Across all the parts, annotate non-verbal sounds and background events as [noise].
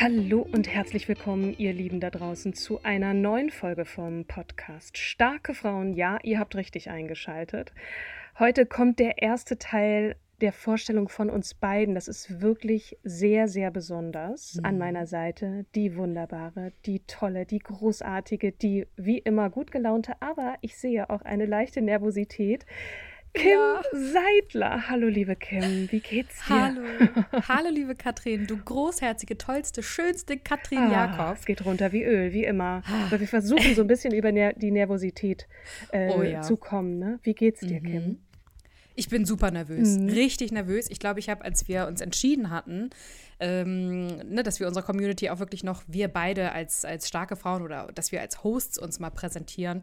Hallo und herzlich willkommen, ihr Lieben da draußen, zu einer neuen Folge vom Podcast Starke Frauen. Ja, ihr habt richtig eingeschaltet. Heute kommt der erste Teil der Vorstellung von uns beiden. Das ist wirklich sehr, sehr besonders. Mhm. An meiner Seite die wunderbare, die tolle, die großartige, die wie immer gut gelaunte, aber ich sehe auch eine leichte Nervosität Kim ja. Seidler. Hallo, liebe Kim, wie geht's dir? Hallo. Hallo, liebe Katrin, du großherzige, tollste, schönste Katrin ah, Jakob. Es geht runter wie Öl, wie immer. Aber wir versuchen so ein bisschen über ner die Nervosität äh, oh, ja. zu kommen. Ne? Wie geht's dir, mhm. Kim? Ich bin super nervös, mhm. richtig nervös. Ich glaube, ich habe, als wir uns entschieden hatten, ähm, ne, dass wir unserer Community auch wirklich noch, wir beide als, als starke Frauen oder dass wir als Hosts uns mal präsentieren,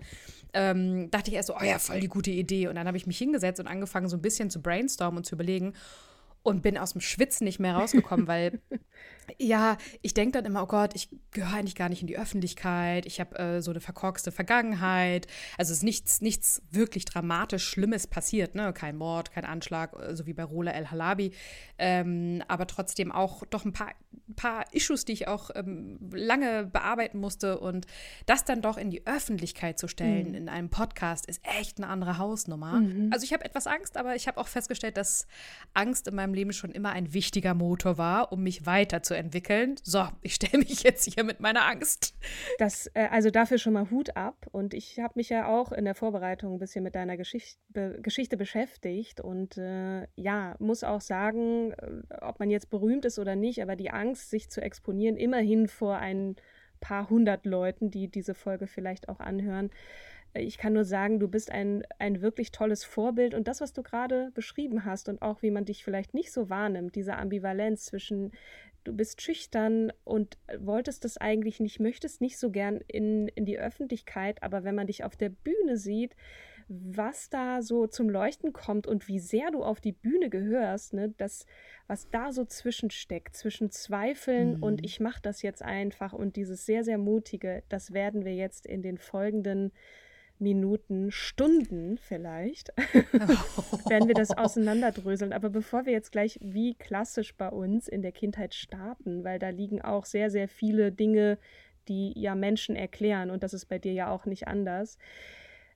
ähm, dachte ich erst so, oh ja, voll die gute Idee. Und dann habe ich mich hingesetzt und angefangen, so ein bisschen zu brainstormen und zu überlegen und bin aus dem Schwitzen nicht mehr rausgekommen, weil [laughs] ja, ich denke dann immer, oh Gott, ich gehöre eigentlich gar nicht in die Öffentlichkeit, ich habe äh, so eine verkorkste Vergangenheit. Also es ist nichts, nichts wirklich dramatisch Schlimmes passiert, ne? Kein Mord, kein Anschlag, äh, so wie bei Rola El Halabi. Ähm, aber trotzdem auch doch ein paar, paar Issues, die ich auch ähm, lange bearbeiten musste. Und das dann doch in die Öffentlichkeit zu stellen, mhm. in einem Podcast, ist echt eine andere Hausnummer. Mhm. Also ich habe etwas Angst, aber ich habe auch festgestellt, dass Angst in meinem Leben schon immer ein wichtiger Motor war, um mich weiterzuentwickeln. So, ich stelle mich jetzt hier mit meiner Angst. Das, äh, also dafür schon mal Hut ab. Und ich habe mich ja auch in der Vorbereitung ein bisschen mit deiner Geschicht Be Geschichte beschäftigt. Und äh, ja, muss auch sagen, äh, ob man jetzt berühmt ist oder nicht, aber die Angst, sich zu exponieren, immerhin vor ein paar hundert Leuten, die diese Folge vielleicht auch anhören, ich kann nur sagen, du bist ein, ein wirklich tolles Vorbild und das, was du gerade beschrieben hast und auch wie man dich vielleicht nicht so wahrnimmt, diese Ambivalenz zwischen du bist schüchtern und wolltest das eigentlich nicht, möchtest nicht so gern in, in die Öffentlichkeit, aber wenn man dich auf der Bühne sieht, was da so zum Leuchten kommt und wie sehr du auf die Bühne gehörst, ne, das, was da so zwischensteckt, zwischen Zweifeln mhm. und ich mache das jetzt einfach und dieses sehr, sehr mutige, das werden wir jetzt in den folgenden Minuten, Stunden vielleicht, [laughs] werden wir das auseinanderdröseln. Aber bevor wir jetzt gleich wie klassisch bei uns in der Kindheit starten, weil da liegen auch sehr, sehr viele Dinge, die ja Menschen erklären und das ist bei dir ja auch nicht anders.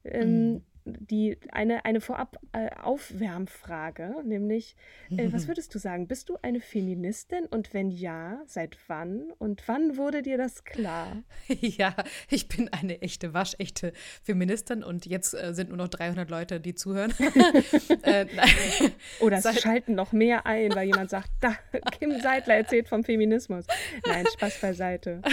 Ähm, mm die, eine, eine Vorab-Aufwärmfrage, äh, nämlich, äh, was würdest du sagen? Bist du eine Feministin und wenn ja, seit wann? Und wann wurde dir das klar? [laughs] Ja, ich bin eine echte, waschechte Feministin und jetzt äh, sind nur noch 300 Leute, die zuhören. [laughs] äh, Oder es seit schalten noch mehr ein, weil jemand sagt, da, Kim Seidler erzählt vom Feminismus. Nein, Spaß beiseite. [laughs]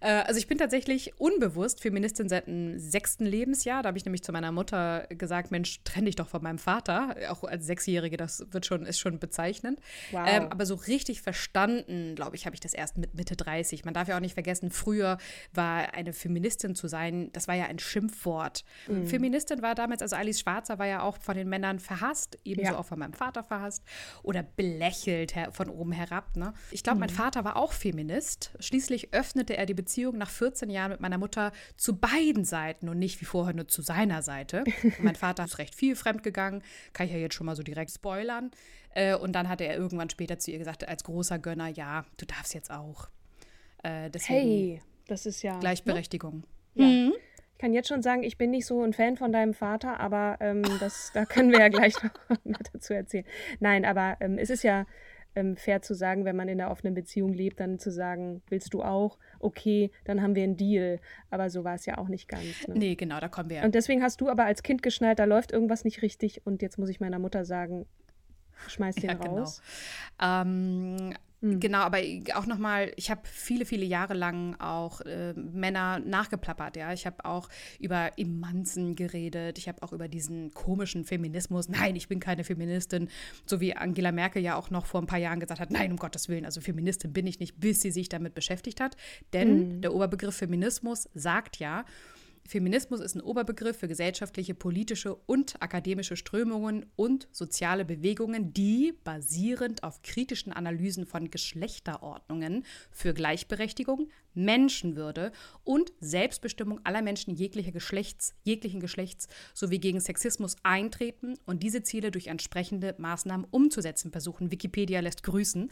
Äh, also ich bin tatsächlich unbewusst Feministin seit dem sechsten Lebensjahr. Da habe ich nämlich zu meiner Mutter gesagt, Mensch, trenn dich doch von meinem Vater. Auch als Sechsjährige, das wird schon, ist schon bezeichnend. Wow. Ähm, aber so richtig verstanden, glaube ich, habe ich das erst mit Mitte 30. Man darf ja auch nicht vergessen, früher war eine Feministin zu sein, das war ja ein Schimpfwort. Mhm. Feministin war damals, also Alice Schwarzer war ja auch von den Männern verhasst, ebenso ja. auch von meinem Vater verhasst oder belächelt von oben herab. Ne? Ich glaube, mhm. mein Vater war auch Feminist. Schließlich öffnete er die Beziehung nach 14 Jahren mit meiner Mutter zu beiden Seiten und nicht wie vorher nur zu seiner Seite. Und mein Vater ist recht viel fremdgegangen, kann ich ja jetzt schon mal so direkt spoilern. Äh, und dann hatte er irgendwann später zu ihr gesagt, als großer Gönner, ja, du darfst jetzt auch. Äh, hey, das ist ja. Gleichberechtigung. Ne? Ja. Mhm. Ich kann jetzt schon sagen, ich bin nicht so ein Fan von deinem Vater, aber ähm, das, da können wir ja gleich [laughs] noch dazu erzählen. Nein, aber ähm, es ist ja ähm, fair zu sagen, wenn man in einer offenen Beziehung lebt, dann zu sagen, willst du auch? Okay, dann haben wir einen Deal. Aber so war es ja auch nicht ganz. Ne? Nee, genau, da kommen wir. Und deswegen hast du aber als Kind geschnallt, da läuft irgendwas nicht richtig und jetzt muss ich meiner Mutter sagen, schmeiß den ja, genau. raus. Genau. Ähm, Mhm. Genau, aber auch nochmal, ich habe viele, viele Jahre lang auch äh, Männer nachgeplappert, ja. Ich habe auch über Emanzen geredet, ich habe auch über diesen komischen Feminismus. Nein, ich bin keine Feministin, so wie Angela Merkel ja auch noch vor ein paar Jahren gesagt hat, nein, um Gottes Willen, also Feministin bin ich nicht, bis sie sich damit beschäftigt hat. Denn mhm. der Oberbegriff Feminismus sagt ja, Feminismus ist ein Oberbegriff für gesellschaftliche, politische und akademische Strömungen und soziale Bewegungen, die basierend auf kritischen Analysen von Geschlechterordnungen für Gleichberechtigung, Menschenwürde und Selbstbestimmung aller Menschen jeglicher Geschlechts, jeglichen Geschlechts sowie gegen Sexismus eintreten und diese Ziele durch entsprechende Maßnahmen umzusetzen versuchen. Wikipedia lässt grüßen.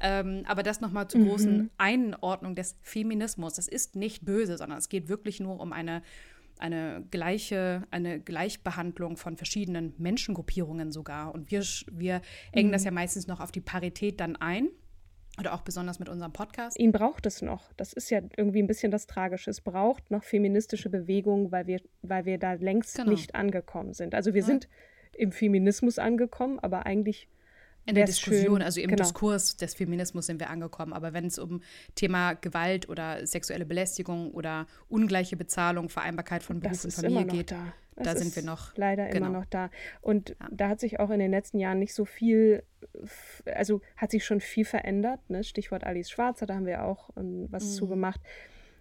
Ähm, aber das nochmal zur mhm. großen Einordnung des Feminismus. Das ist nicht böse, sondern es geht wirklich nur um eine eine gleiche, eine Gleichbehandlung von verschiedenen Menschengruppierungen sogar. Und wir, wir engen mhm. das ja meistens noch auf die Parität dann ein. Oder auch besonders mit unserem Podcast. Ihn braucht es noch. Das ist ja irgendwie ein bisschen das Tragische. Es braucht noch feministische Bewegungen, weil wir, weil wir da längst genau. nicht angekommen sind. Also wir ja. sind im Feminismus angekommen, aber eigentlich in der Diskussion, schön, also im genau. Diskurs des Feminismus sind wir angekommen. Aber wenn es um Thema Gewalt oder sexuelle Belästigung oder ungleiche Bezahlung, Vereinbarkeit von Beruf und Familie geht, da, da sind wir noch. Leider genau. immer noch da. Und ja. da hat sich auch in den letzten Jahren nicht so viel, also hat sich schon viel verändert. Ne? Stichwort Alice Schwarzer, da haben wir auch um, was mhm. zu gemacht.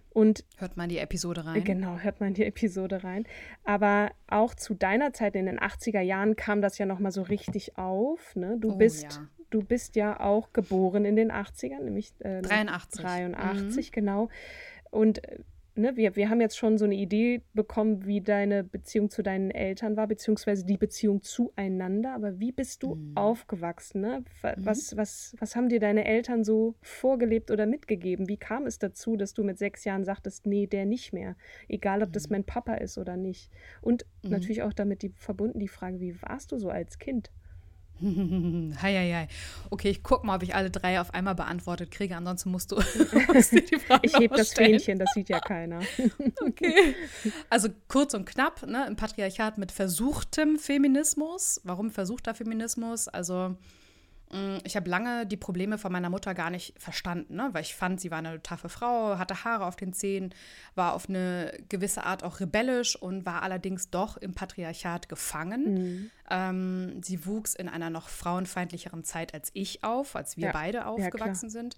Und hört man die Episode rein. Genau, hört man die Episode rein. Aber auch zu deiner Zeit in den 80er Jahren kam das ja nochmal so richtig auf. Ne? Du, oh, bist, ja. du bist ja auch geboren in den 80ern, nämlich äh, 83. 83, mhm. genau. Und äh, ne, wir, wir haben jetzt schon so eine Idee bekommen, wie deine Beziehung zu deinen Eltern war, beziehungsweise die Beziehung zueinander. Aber wie bist du mhm. aufgewachsen? Ne? Mhm. Was, mhm. was, was haben dir deine Eltern so vorgelebt oder mitgegeben? Wie kam es dazu, dass du mit sechs Jahren sagtest, nee, der nicht mehr? Egal, ob mhm. das mein Papa ist oder nicht. Und mhm. natürlich auch damit die, verbunden die Frage, wie warst du so als Kind? [laughs] hei, hei, hei. Okay, ich gucke mal, ob ich alle drei auf einmal beantwortet kriege. Ansonsten musst du, [laughs] musst du die Frage Ich hebe das Fähnchen, das sieht ja keiner. [laughs] okay. Also kurz und knapp, ne, im Patriarchat mit versuchtem Feminismus. Warum versuchter Feminismus? Also ich habe lange die Probleme von meiner Mutter gar nicht verstanden, ne? weil ich fand, sie war eine taffe Frau, hatte Haare auf den Zähnen, war auf eine gewisse Art auch rebellisch und war allerdings doch im Patriarchat gefangen. Mhm. Ähm, sie wuchs in einer noch frauenfeindlicheren Zeit als ich auf, als wir ja. beide aufgewachsen ja, sind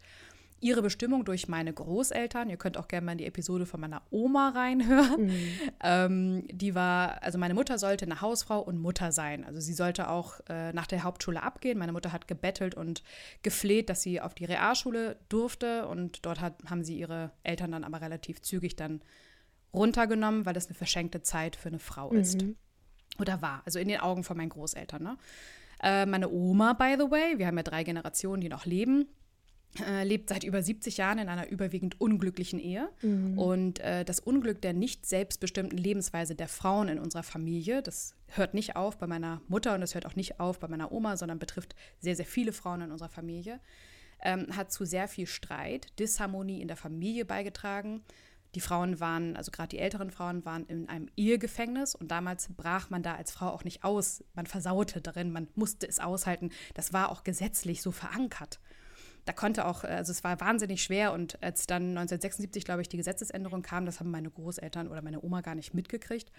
ihre Bestimmung durch meine Großeltern. Ihr könnt auch gerne mal in die Episode von meiner Oma reinhören. Mhm. Ähm, die war, also meine Mutter sollte eine Hausfrau und Mutter sein. Also sie sollte auch äh, nach der Hauptschule abgehen. Meine Mutter hat gebettelt und gefleht, dass sie auf die Realschule durfte. Und dort hat, haben sie ihre Eltern dann aber relativ zügig dann runtergenommen, weil das eine verschenkte Zeit für eine Frau mhm. ist. Oder war, also in den Augen von meinen Großeltern. Ne? Äh, meine Oma, by the way, wir haben ja drei Generationen, die noch leben lebt seit über 70 Jahren in einer überwiegend unglücklichen Ehe. Mhm. Und äh, das Unglück der nicht selbstbestimmten Lebensweise der Frauen in unserer Familie, das hört nicht auf bei meiner Mutter und das hört auch nicht auf bei meiner Oma, sondern betrifft sehr, sehr viele Frauen in unserer Familie, ähm, hat zu sehr viel Streit, Disharmonie in der Familie beigetragen. Die Frauen waren, also gerade die älteren Frauen, waren in einem Ehegefängnis und damals brach man da als Frau auch nicht aus. Man versaute darin, man musste es aushalten. Das war auch gesetzlich so verankert da konnte auch, also es war wahnsinnig schwer und als dann 1976, glaube ich, die Gesetzesänderung kam, das haben meine Großeltern oder meine Oma gar nicht mitgekriegt.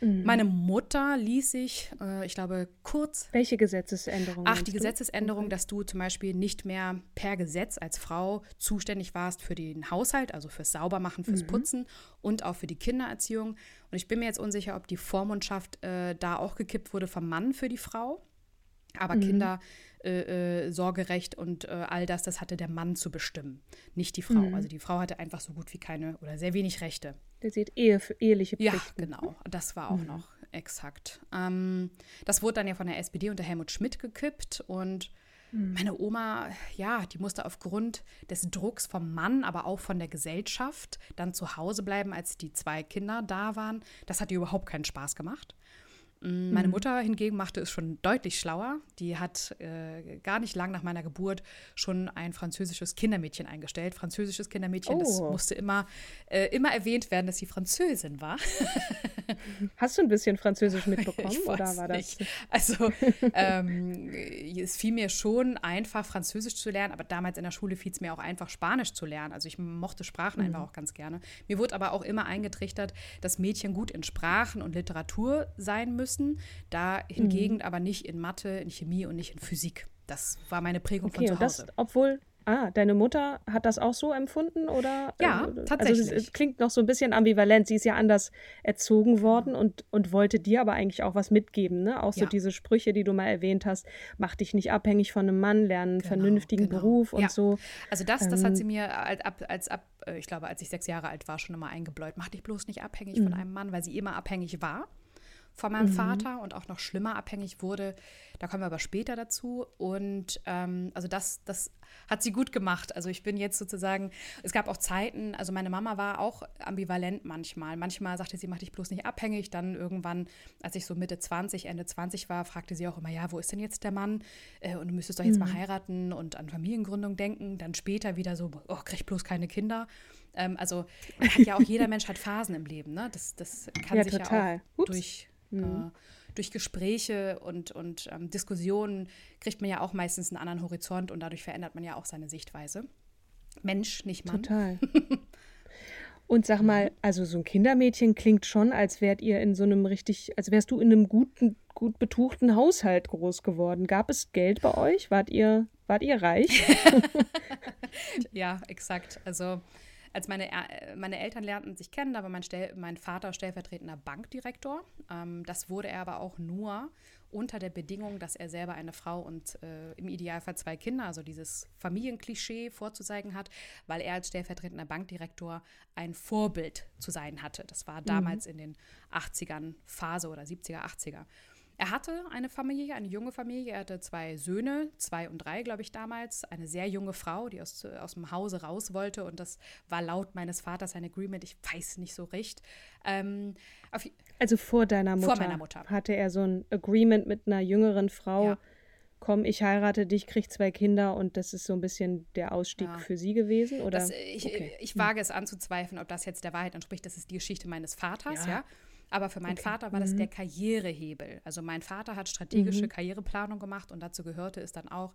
Mhm. Meine Mutter ließ sich, äh, ich glaube, kurz. Welche Gesetzesänderung? Ach, die Gesetzesänderung, okay. dass du zum Beispiel nicht mehr per Gesetz als Frau zuständig warst für den Haushalt, also fürs Saubermachen, fürs mhm. Putzen und auch für die Kindererziehung. Und ich bin mir jetzt unsicher, ob die Vormundschaft äh, da auch gekippt wurde vom Mann für die Frau. Aber mhm. Kinder äh, äh, Sorgerecht und äh, all das, das hatte der Mann zu bestimmen, nicht die Frau. Mhm. Also die Frau hatte einfach so gut wie keine oder sehr wenig Rechte. Der sieht Ehe für eheliche Pflichten. Ja, genau. Das war auch mhm. noch exakt. Ähm, das wurde dann ja von der SPD unter Helmut Schmidt gekippt und mhm. meine Oma, ja, die musste aufgrund des Drucks vom Mann, aber auch von der Gesellschaft dann zu Hause bleiben, als die zwei Kinder da waren. Das hat ihr überhaupt keinen Spaß gemacht. Mm, meine. Mutter hingegen machte es schon deutlich schlauer. Die hat äh, gar nicht lang nach meiner Geburt schon ein französisches Kindermädchen eingestellt. Französisches Kindermädchen, oh. das musste immer, äh, immer erwähnt werden, dass sie Französin war. [laughs] Hast du ein bisschen Französisch [laughs] mitbekommen oder war das? Nicht. Also [laughs] ähm, es fiel mir schon einfach, Französisch zu lernen, aber damals in der Schule fiel es mir auch einfach, Spanisch zu lernen. Also ich mochte Sprachen mhm. einfach auch ganz gerne. Mir wurde aber auch immer eingetrichtert, dass Mädchen gut in Sprachen und Literatur sein müssen müssen. Da hingegen mhm. aber nicht in Mathe, in Chemie und nicht in Physik. Das war meine Prägung okay, von zu Hause. Das, obwohl, Ah, deine Mutter hat das auch so empfunden oder? Ja, äh, tatsächlich. Also es, klingt noch so ein bisschen ambivalent. Sie ist ja anders erzogen worden und, und wollte dir aber eigentlich auch was mitgeben, ne? Auch so ja. diese Sprüche, die du mal erwähnt hast, mach dich nicht abhängig von einem Mann, lernen einen genau, vernünftigen genau. Beruf und ja. so. Also das, das hat ähm, sie mir als, als ab, äh, ich glaube, als ich sechs Jahre alt war, schon immer eingebläut. Mach dich bloß nicht abhängig mhm. von einem Mann, weil sie immer abhängig war von meinem mhm. Vater und auch noch schlimmer abhängig wurde. Da kommen wir aber später dazu. Und ähm, also das, das hat sie gut gemacht. Also ich bin jetzt sozusagen, es gab auch Zeiten, also meine Mama war auch ambivalent manchmal. Manchmal sagte sie, mach dich bloß nicht abhängig. Dann irgendwann, als ich so Mitte 20, Ende 20 war, fragte sie auch immer, ja, wo ist denn jetzt der Mann? Äh, und du müsstest doch jetzt mhm. mal heiraten und an Familiengründung denken. Dann später wieder so, oh, krieg bloß keine Kinder. Ähm, also hat ja auch jeder [laughs] Mensch hat Phasen im Leben, ne? Das, das kann ja, sich total. ja auch Ups. durch Mhm. Äh, durch Gespräche und, und ähm, Diskussionen kriegt man ja auch meistens einen anderen Horizont und dadurch verändert man ja auch seine Sichtweise. Mensch, nicht Mann. Total. [laughs] Und sag mal, also so ein Kindermädchen klingt schon, als wärt ihr in so einem richtig, als wärst du in einem guten, gut betuchten Haushalt groß geworden. Gab es Geld bei euch? Wart ihr, wart ihr reich? [laughs] ja, exakt. Also als meine, äh, meine Eltern lernten sich kennen, da war mein, Stell, mein Vater stellvertretender Bankdirektor. Ähm, das wurde er aber auch nur unter der Bedingung, dass er selber eine Frau und äh, im Idealfall zwei Kinder, also dieses Familienklischee vorzuzeigen hat, weil er als stellvertretender Bankdirektor ein Vorbild zu sein hatte. Das war damals mhm. in den 80ern Phase oder 70er, 80er. Er hatte eine Familie, eine junge Familie. Er hatte zwei Söhne, zwei und drei, glaube ich, damals. Eine sehr junge Frau, die aus, aus dem Hause raus wollte. Und das war laut meines Vaters ein Agreement. Ich weiß nicht so recht. Ähm, also vor deiner Mutter. Vor meiner Mutter. Hatte er so ein Agreement mit einer jüngeren Frau. Ja. Komm, ich heirate dich, krieg zwei Kinder und das ist so ein bisschen der Ausstieg ja. für sie gewesen? Oder? Das, ich, okay. ich wage es anzuzweifeln, ob das jetzt der Wahrheit entspricht. Das ist die Geschichte meines Vaters, ja. ja. Aber für meinen okay. Vater war das mhm. der Karrierehebel. Also mein Vater hat strategische mhm. Karriereplanung gemacht und dazu gehörte es dann auch,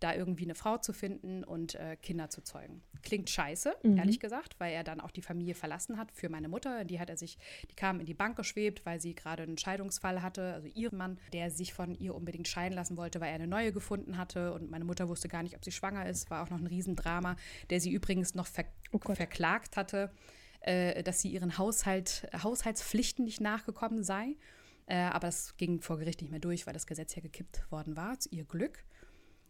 da irgendwie eine Frau zu finden und äh, Kinder zu zeugen. Klingt scheiße, mhm. ehrlich gesagt, weil er dann auch die Familie verlassen hat für meine Mutter. Die hat er sich, die kam in die Bank geschwebt, weil sie gerade einen Scheidungsfall hatte, also ihren Mann, der sich von ihr unbedingt scheiden lassen wollte, weil er eine neue gefunden hatte und meine Mutter wusste gar nicht, ob sie schwanger ist. War auch noch ein Riesendrama, der sie übrigens noch ver oh verklagt hatte äh, dass sie ihren Haushalt, Haushaltspflichten nicht nachgekommen sei. Äh, aber es ging vor Gericht nicht mehr durch, weil das Gesetz ja gekippt worden war, zu ihr Glück.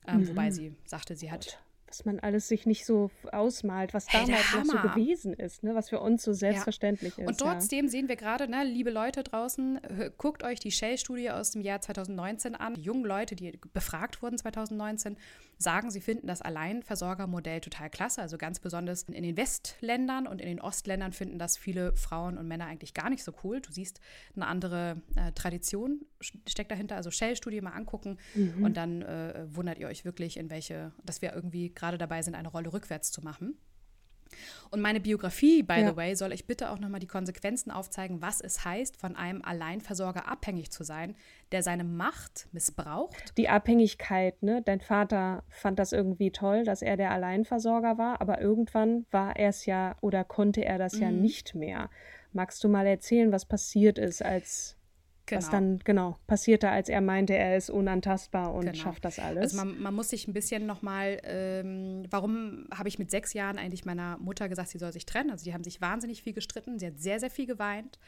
Ähm, mhm. Wobei sie sagte, sie hat was man alles sich nicht so ausmalt, was hey, damals noch so gewesen ist, ne? was für uns so selbstverständlich ja. ist. Und trotzdem ja. sehen wir gerade, ne, liebe Leute draußen, guckt euch die Shell-Studie aus dem Jahr 2019 an. Die jungen Leute, die befragt wurden 2019, sagen, sie finden das Alleinversorgermodell total klasse. Also ganz besonders in den Westländern und in den Ostländern finden das viele Frauen und Männer eigentlich gar nicht so cool. Du siehst, eine andere äh, Tradition steckt dahinter. Also Shell-Studie mal angucken mhm. und dann äh, wundert ihr euch wirklich, in welche, dass wir irgendwie gerade dabei sind, eine Rolle rückwärts zu machen. Und meine Biografie, by ja. the way, soll euch bitte auch nochmal die Konsequenzen aufzeigen, was es heißt, von einem Alleinversorger abhängig zu sein, der seine Macht missbraucht. Die Abhängigkeit, ne? Dein Vater fand das irgendwie toll, dass er der Alleinversorger war, aber irgendwann war er es ja oder konnte er das mhm. ja nicht mehr. Magst du mal erzählen, was passiert ist, als Genau. Was dann genau passierte, als er meinte, er ist unantastbar und genau. schafft das alles. Also man, man muss sich ein bisschen nochmal, ähm, warum habe ich mit sechs Jahren eigentlich meiner Mutter gesagt, sie soll sich trennen? Also die haben sich wahnsinnig viel gestritten, sie hat sehr, sehr viel geweint.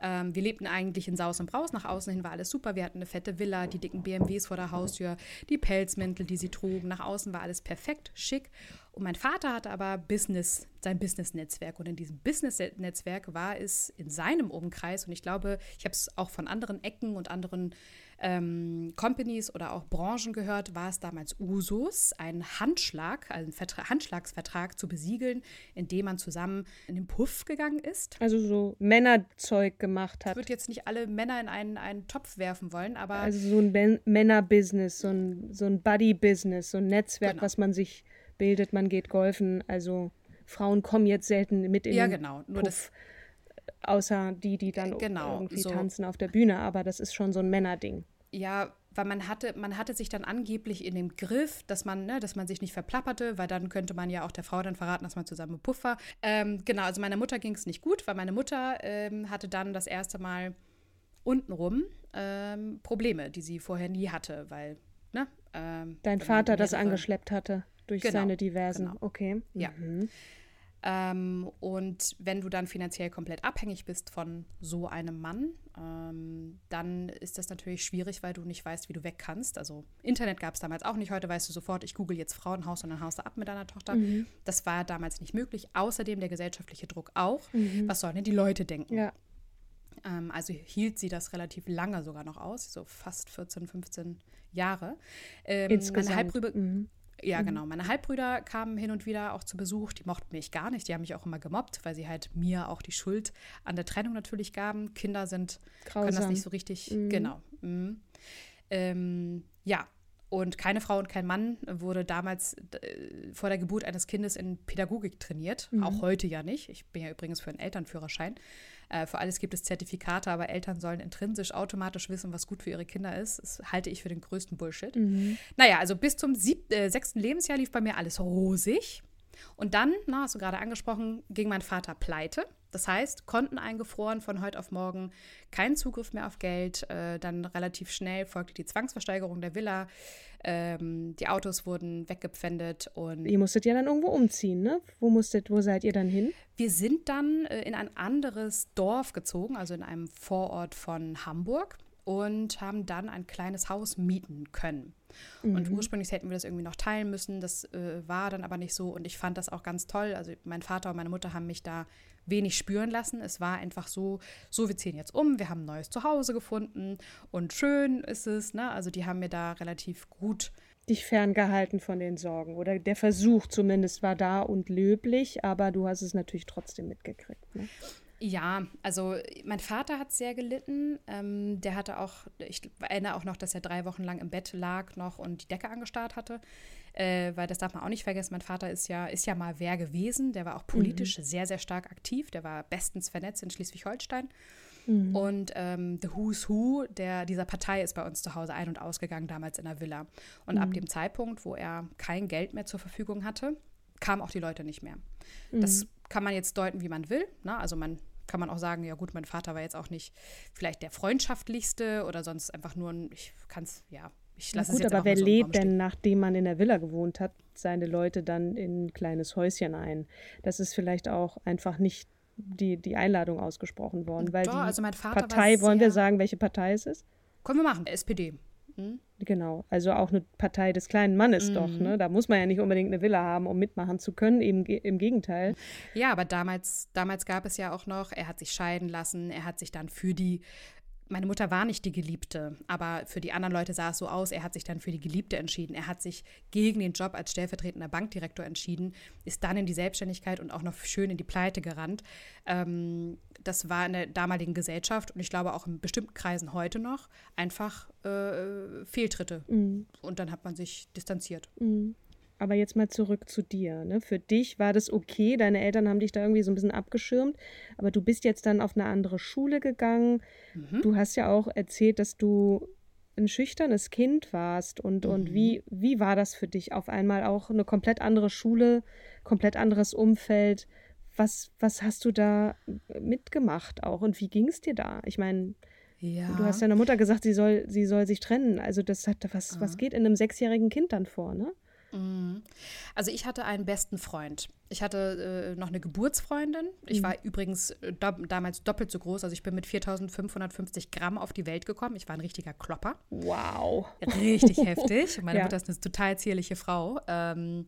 Ähm, wir lebten eigentlich in Saus und Braus. Nach außen hin war alles super. Wir hatten eine fette Villa, die dicken BMWs vor der Haustür, die Pelzmäntel, die sie trugen. Nach außen war alles perfekt, schick. Und mein Vater hatte aber Business, sein Business-Netzwerk. Und in diesem Business-Netzwerk war es in seinem Umkreis, und ich glaube, ich habe es auch von anderen Ecken und anderen ähm, Companies oder auch Branchen gehört, war es damals Usus, einen Handschlag, einen Vertra Handschlagsvertrag zu besiegeln, indem man zusammen in den Puff gegangen ist. Also so Männerzeug gemacht hat. Ich würde jetzt nicht alle Männer in einen, einen Topf werfen wollen, aber. Also so ein Männerbusiness, so ein, so ein Buddy-Business, so ein Netzwerk, genau. was man sich bildet, man geht golfen. Also Frauen kommen jetzt selten mit in ja, den genau. Nur Puff. das außer die, die dann genau, irgendwie so. tanzen auf der Bühne, aber das ist schon so ein Männerding. Ja, weil man hatte, man hatte sich dann angeblich in dem Griff, dass man, ne, dass man sich nicht verplapperte, weil dann könnte man ja auch der Frau dann verraten, dass man zusammen im Puff war. Ähm, genau, also meiner Mutter ging es nicht gut, weil meine Mutter ähm, hatte dann das erste Mal untenrum ähm, Probleme, die sie vorher nie hatte, weil, ne? Ähm, Dein Vater das angeschleppt hatte durch genau, seine diversen, genau. okay. Ja. Mhm. Ähm, und wenn du dann finanziell komplett abhängig bist von so einem Mann, ähm, dann ist das natürlich schwierig, weil du nicht weißt, wie du weg kannst. Also Internet gab es damals auch nicht. Heute weißt du sofort, ich google jetzt Frauenhaus und dann haust du ab mit deiner Tochter. Mhm. Das war damals nicht möglich. Außerdem der gesellschaftliche Druck auch. Mhm. Was sollen denn die Leute denken? Ja. Ähm, also hielt sie das relativ lange sogar noch aus, so fast 14, 15 Jahre. Ähm, Insgesamt. Meine mhm. Ja, mhm. genau. Meine Halbbrüder kamen hin und wieder auch zu Besuch. Die mochten mich gar nicht. Die haben mich auch immer gemobbt, weil sie halt mir auch die Schuld an der Trennung natürlich gaben. Kinder sind, Grausam. können das nicht so richtig. Mhm. Genau. Mhm. Ähm, ja, und keine Frau und kein Mann wurde damals äh, vor der Geburt eines Kindes in Pädagogik trainiert. Mhm. Auch heute ja nicht. Ich bin ja übrigens für einen Elternführerschein. Äh, für alles gibt es Zertifikate, aber Eltern sollen intrinsisch automatisch wissen, was gut für ihre Kinder ist. Das halte ich für den größten Bullshit. Mhm. Naja, also bis zum sieb äh, sechsten Lebensjahr lief bei mir alles rosig. Und dann, na, hast du gerade angesprochen, ging mein Vater pleite. Das heißt, Konten eingefroren von heute auf morgen, kein Zugriff mehr auf Geld. Äh, dann relativ schnell folgte die Zwangsversteigerung der Villa. Ähm, die Autos wurden weggepfändet und. Ihr musstet ja dann irgendwo umziehen, ne? Wo musstet, wo seid ihr dann hin? Wir sind dann äh, in ein anderes Dorf gezogen, also in einem Vorort von Hamburg und haben dann ein kleines Haus mieten können. Mhm. Und ursprünglich hätten wir das irgendwie noch teilen müssen. Das äh, war dann aber nicht so. Und ich fand das auch ganz toll. Also mein Vater und meine Mutter haben mich da wenig spüren lassen. Es war einfach so, so wir ziehen jetzt um, wir haben ein neues Zuhause gefunden und schön ist es. Ne? Also die haben mir da relativ gut dich ferngehalten von den Sorgen oder der Versuch zumindest war da und löblich, aber du hast es natürlich trotzdem mitgekriegt. Ne? Ja, also mein Vater hat sehr gelitten. Ähm, der hatte auch, ich erinnere auch noch, dass er drei Wochen lang im Bett lag noch und die Decke angestarrt hatte. Äh, weil das darf man auch nicht vergessen, mein Vater ist ja, ist ja mal wer gewesen. Der war auch politisch mhm. sehr, sehr stark aktiv. Der war bestens vernetzt in Schleswig-Holstein. Mhm. Und ähm, The Who's Who der, dieser Partei ist bei uns zu Hause ein- und ausgegangen, damals in der Villa. Und mhm. ab dem Zeitpunkt, wo er kein Geld mehr zur Verfügung hatte, kamen auch die Leute nicht mehr. Das mhm. kann man jetzt deuten, wie man will. Ne? Also man kann man auch sagen, ja gut, mein Vater war jetzt auch nicht vielleicht der freundschaftlichste oder sonst einfach nur ein, ich kann es, ja, ich lasse gut, es jetzt aber wer so lebt denn, nachdem man in der Villa gewohnt hat, seine Leute dann in ein kleines Häuschen ein? Das ist vielleicht auch einfach nicht die, die Einladung ausgesprochen worden, weil Doch, die also Partei, wollen wir sagen, welche Partei es ist? Können wir machen, SPD. Hm? Genau, also auch eine Partei des kleinen Mannes mhm. doch. Ne? Da muss man ja nicht unbedingt eine Villa haben, um mitmachen zu können, eben im Gegenteil. Ja, aber damals, damals gab es ja auch noch, er hat sich scheiden lassen, er hat sich dann für die meine Mutter war nicht die Geliebte, aber für die anderen Leute sah es so aus, er hat sich dann für die Geliebte entschieden. Er hat sich gegen den Job als stellvertretender Bankdirektor entschieden, ist dann in die Selbstständigkeit und auch noch schön in die Pleite gerannt. Ähm, das war in der damaligen Gesellschaft und ich glaube auch in bestimmten Kreisen heute noch einfach äh, Fehltritte. Mhm. Und dann hat man sich distanziert. Mhm. Aber jetzt mal zurück zu dir. Ne? Für dich war das okay, deine Eltern haben dich da irgendwie so ein bisschen abgeschirmt, aber du bist jetzt dann auf eine andere Schule gegangen. Mhm. Du hast ja auch erzählt, dass du ein schüchternes Kind warst und, mhm. und wie, wie war das für dich? Auf einmal auch eine komplett andere Schule, komplett anderes Umfeld. Was, was hast du da mitgemacht auch und wie ging es dir da? Ich meine, ja. du hast deiner Mutter gesagt, sie soll, sie soll sich trennen. Also das hat was, was geht in einem sechsjährigen Kind dann vor, ne? Mhm. Also ich hatte einen besten Freund. Ich hatte äh, noch eine Geburtsfreundin. Ich mhm. war übrigens äh, do damals doppelt so groß. Also ich bin mit 4550 Gramm auf die Welt gekommen. Ich war ein richtiger Klopper. Wow. Richtig [laughs] heftig. Meine ja. Mutter ist eine total zierliche Frau. Ähm,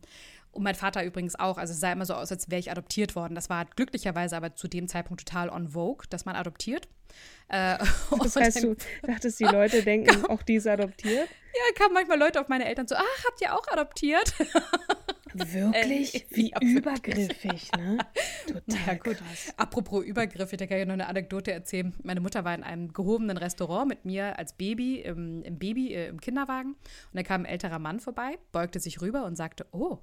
und mein Vater übrigens auch. Also es sah immer so aus, als wäre ich adoptiert worden. Das war glücklicherweise aber zu dem Zeitpunkt total on vogue, dass man adoptiert. Äh, [laughs] das heißt, du dachtest, die Leute [laughs] denken, auch die ist adoptiert? Ja, kamen manchmal Leute auf meine Eltern so, ach, habt ihr auch adoptiert? [laughs] Wirklich? Äh, Wie ja, übergriffig, ne? Total ja, gut. krass. Apropos übergriffig, da kann ich noch eine Anekdote erzählen. Meine Mutter war in einem gehobenen Restaurant mit mir als Baby, im, im Baby, äh, im Kinderwagen. Und da kam ein älterer Mann vorbei, beugte sich rüber und sagte, oh,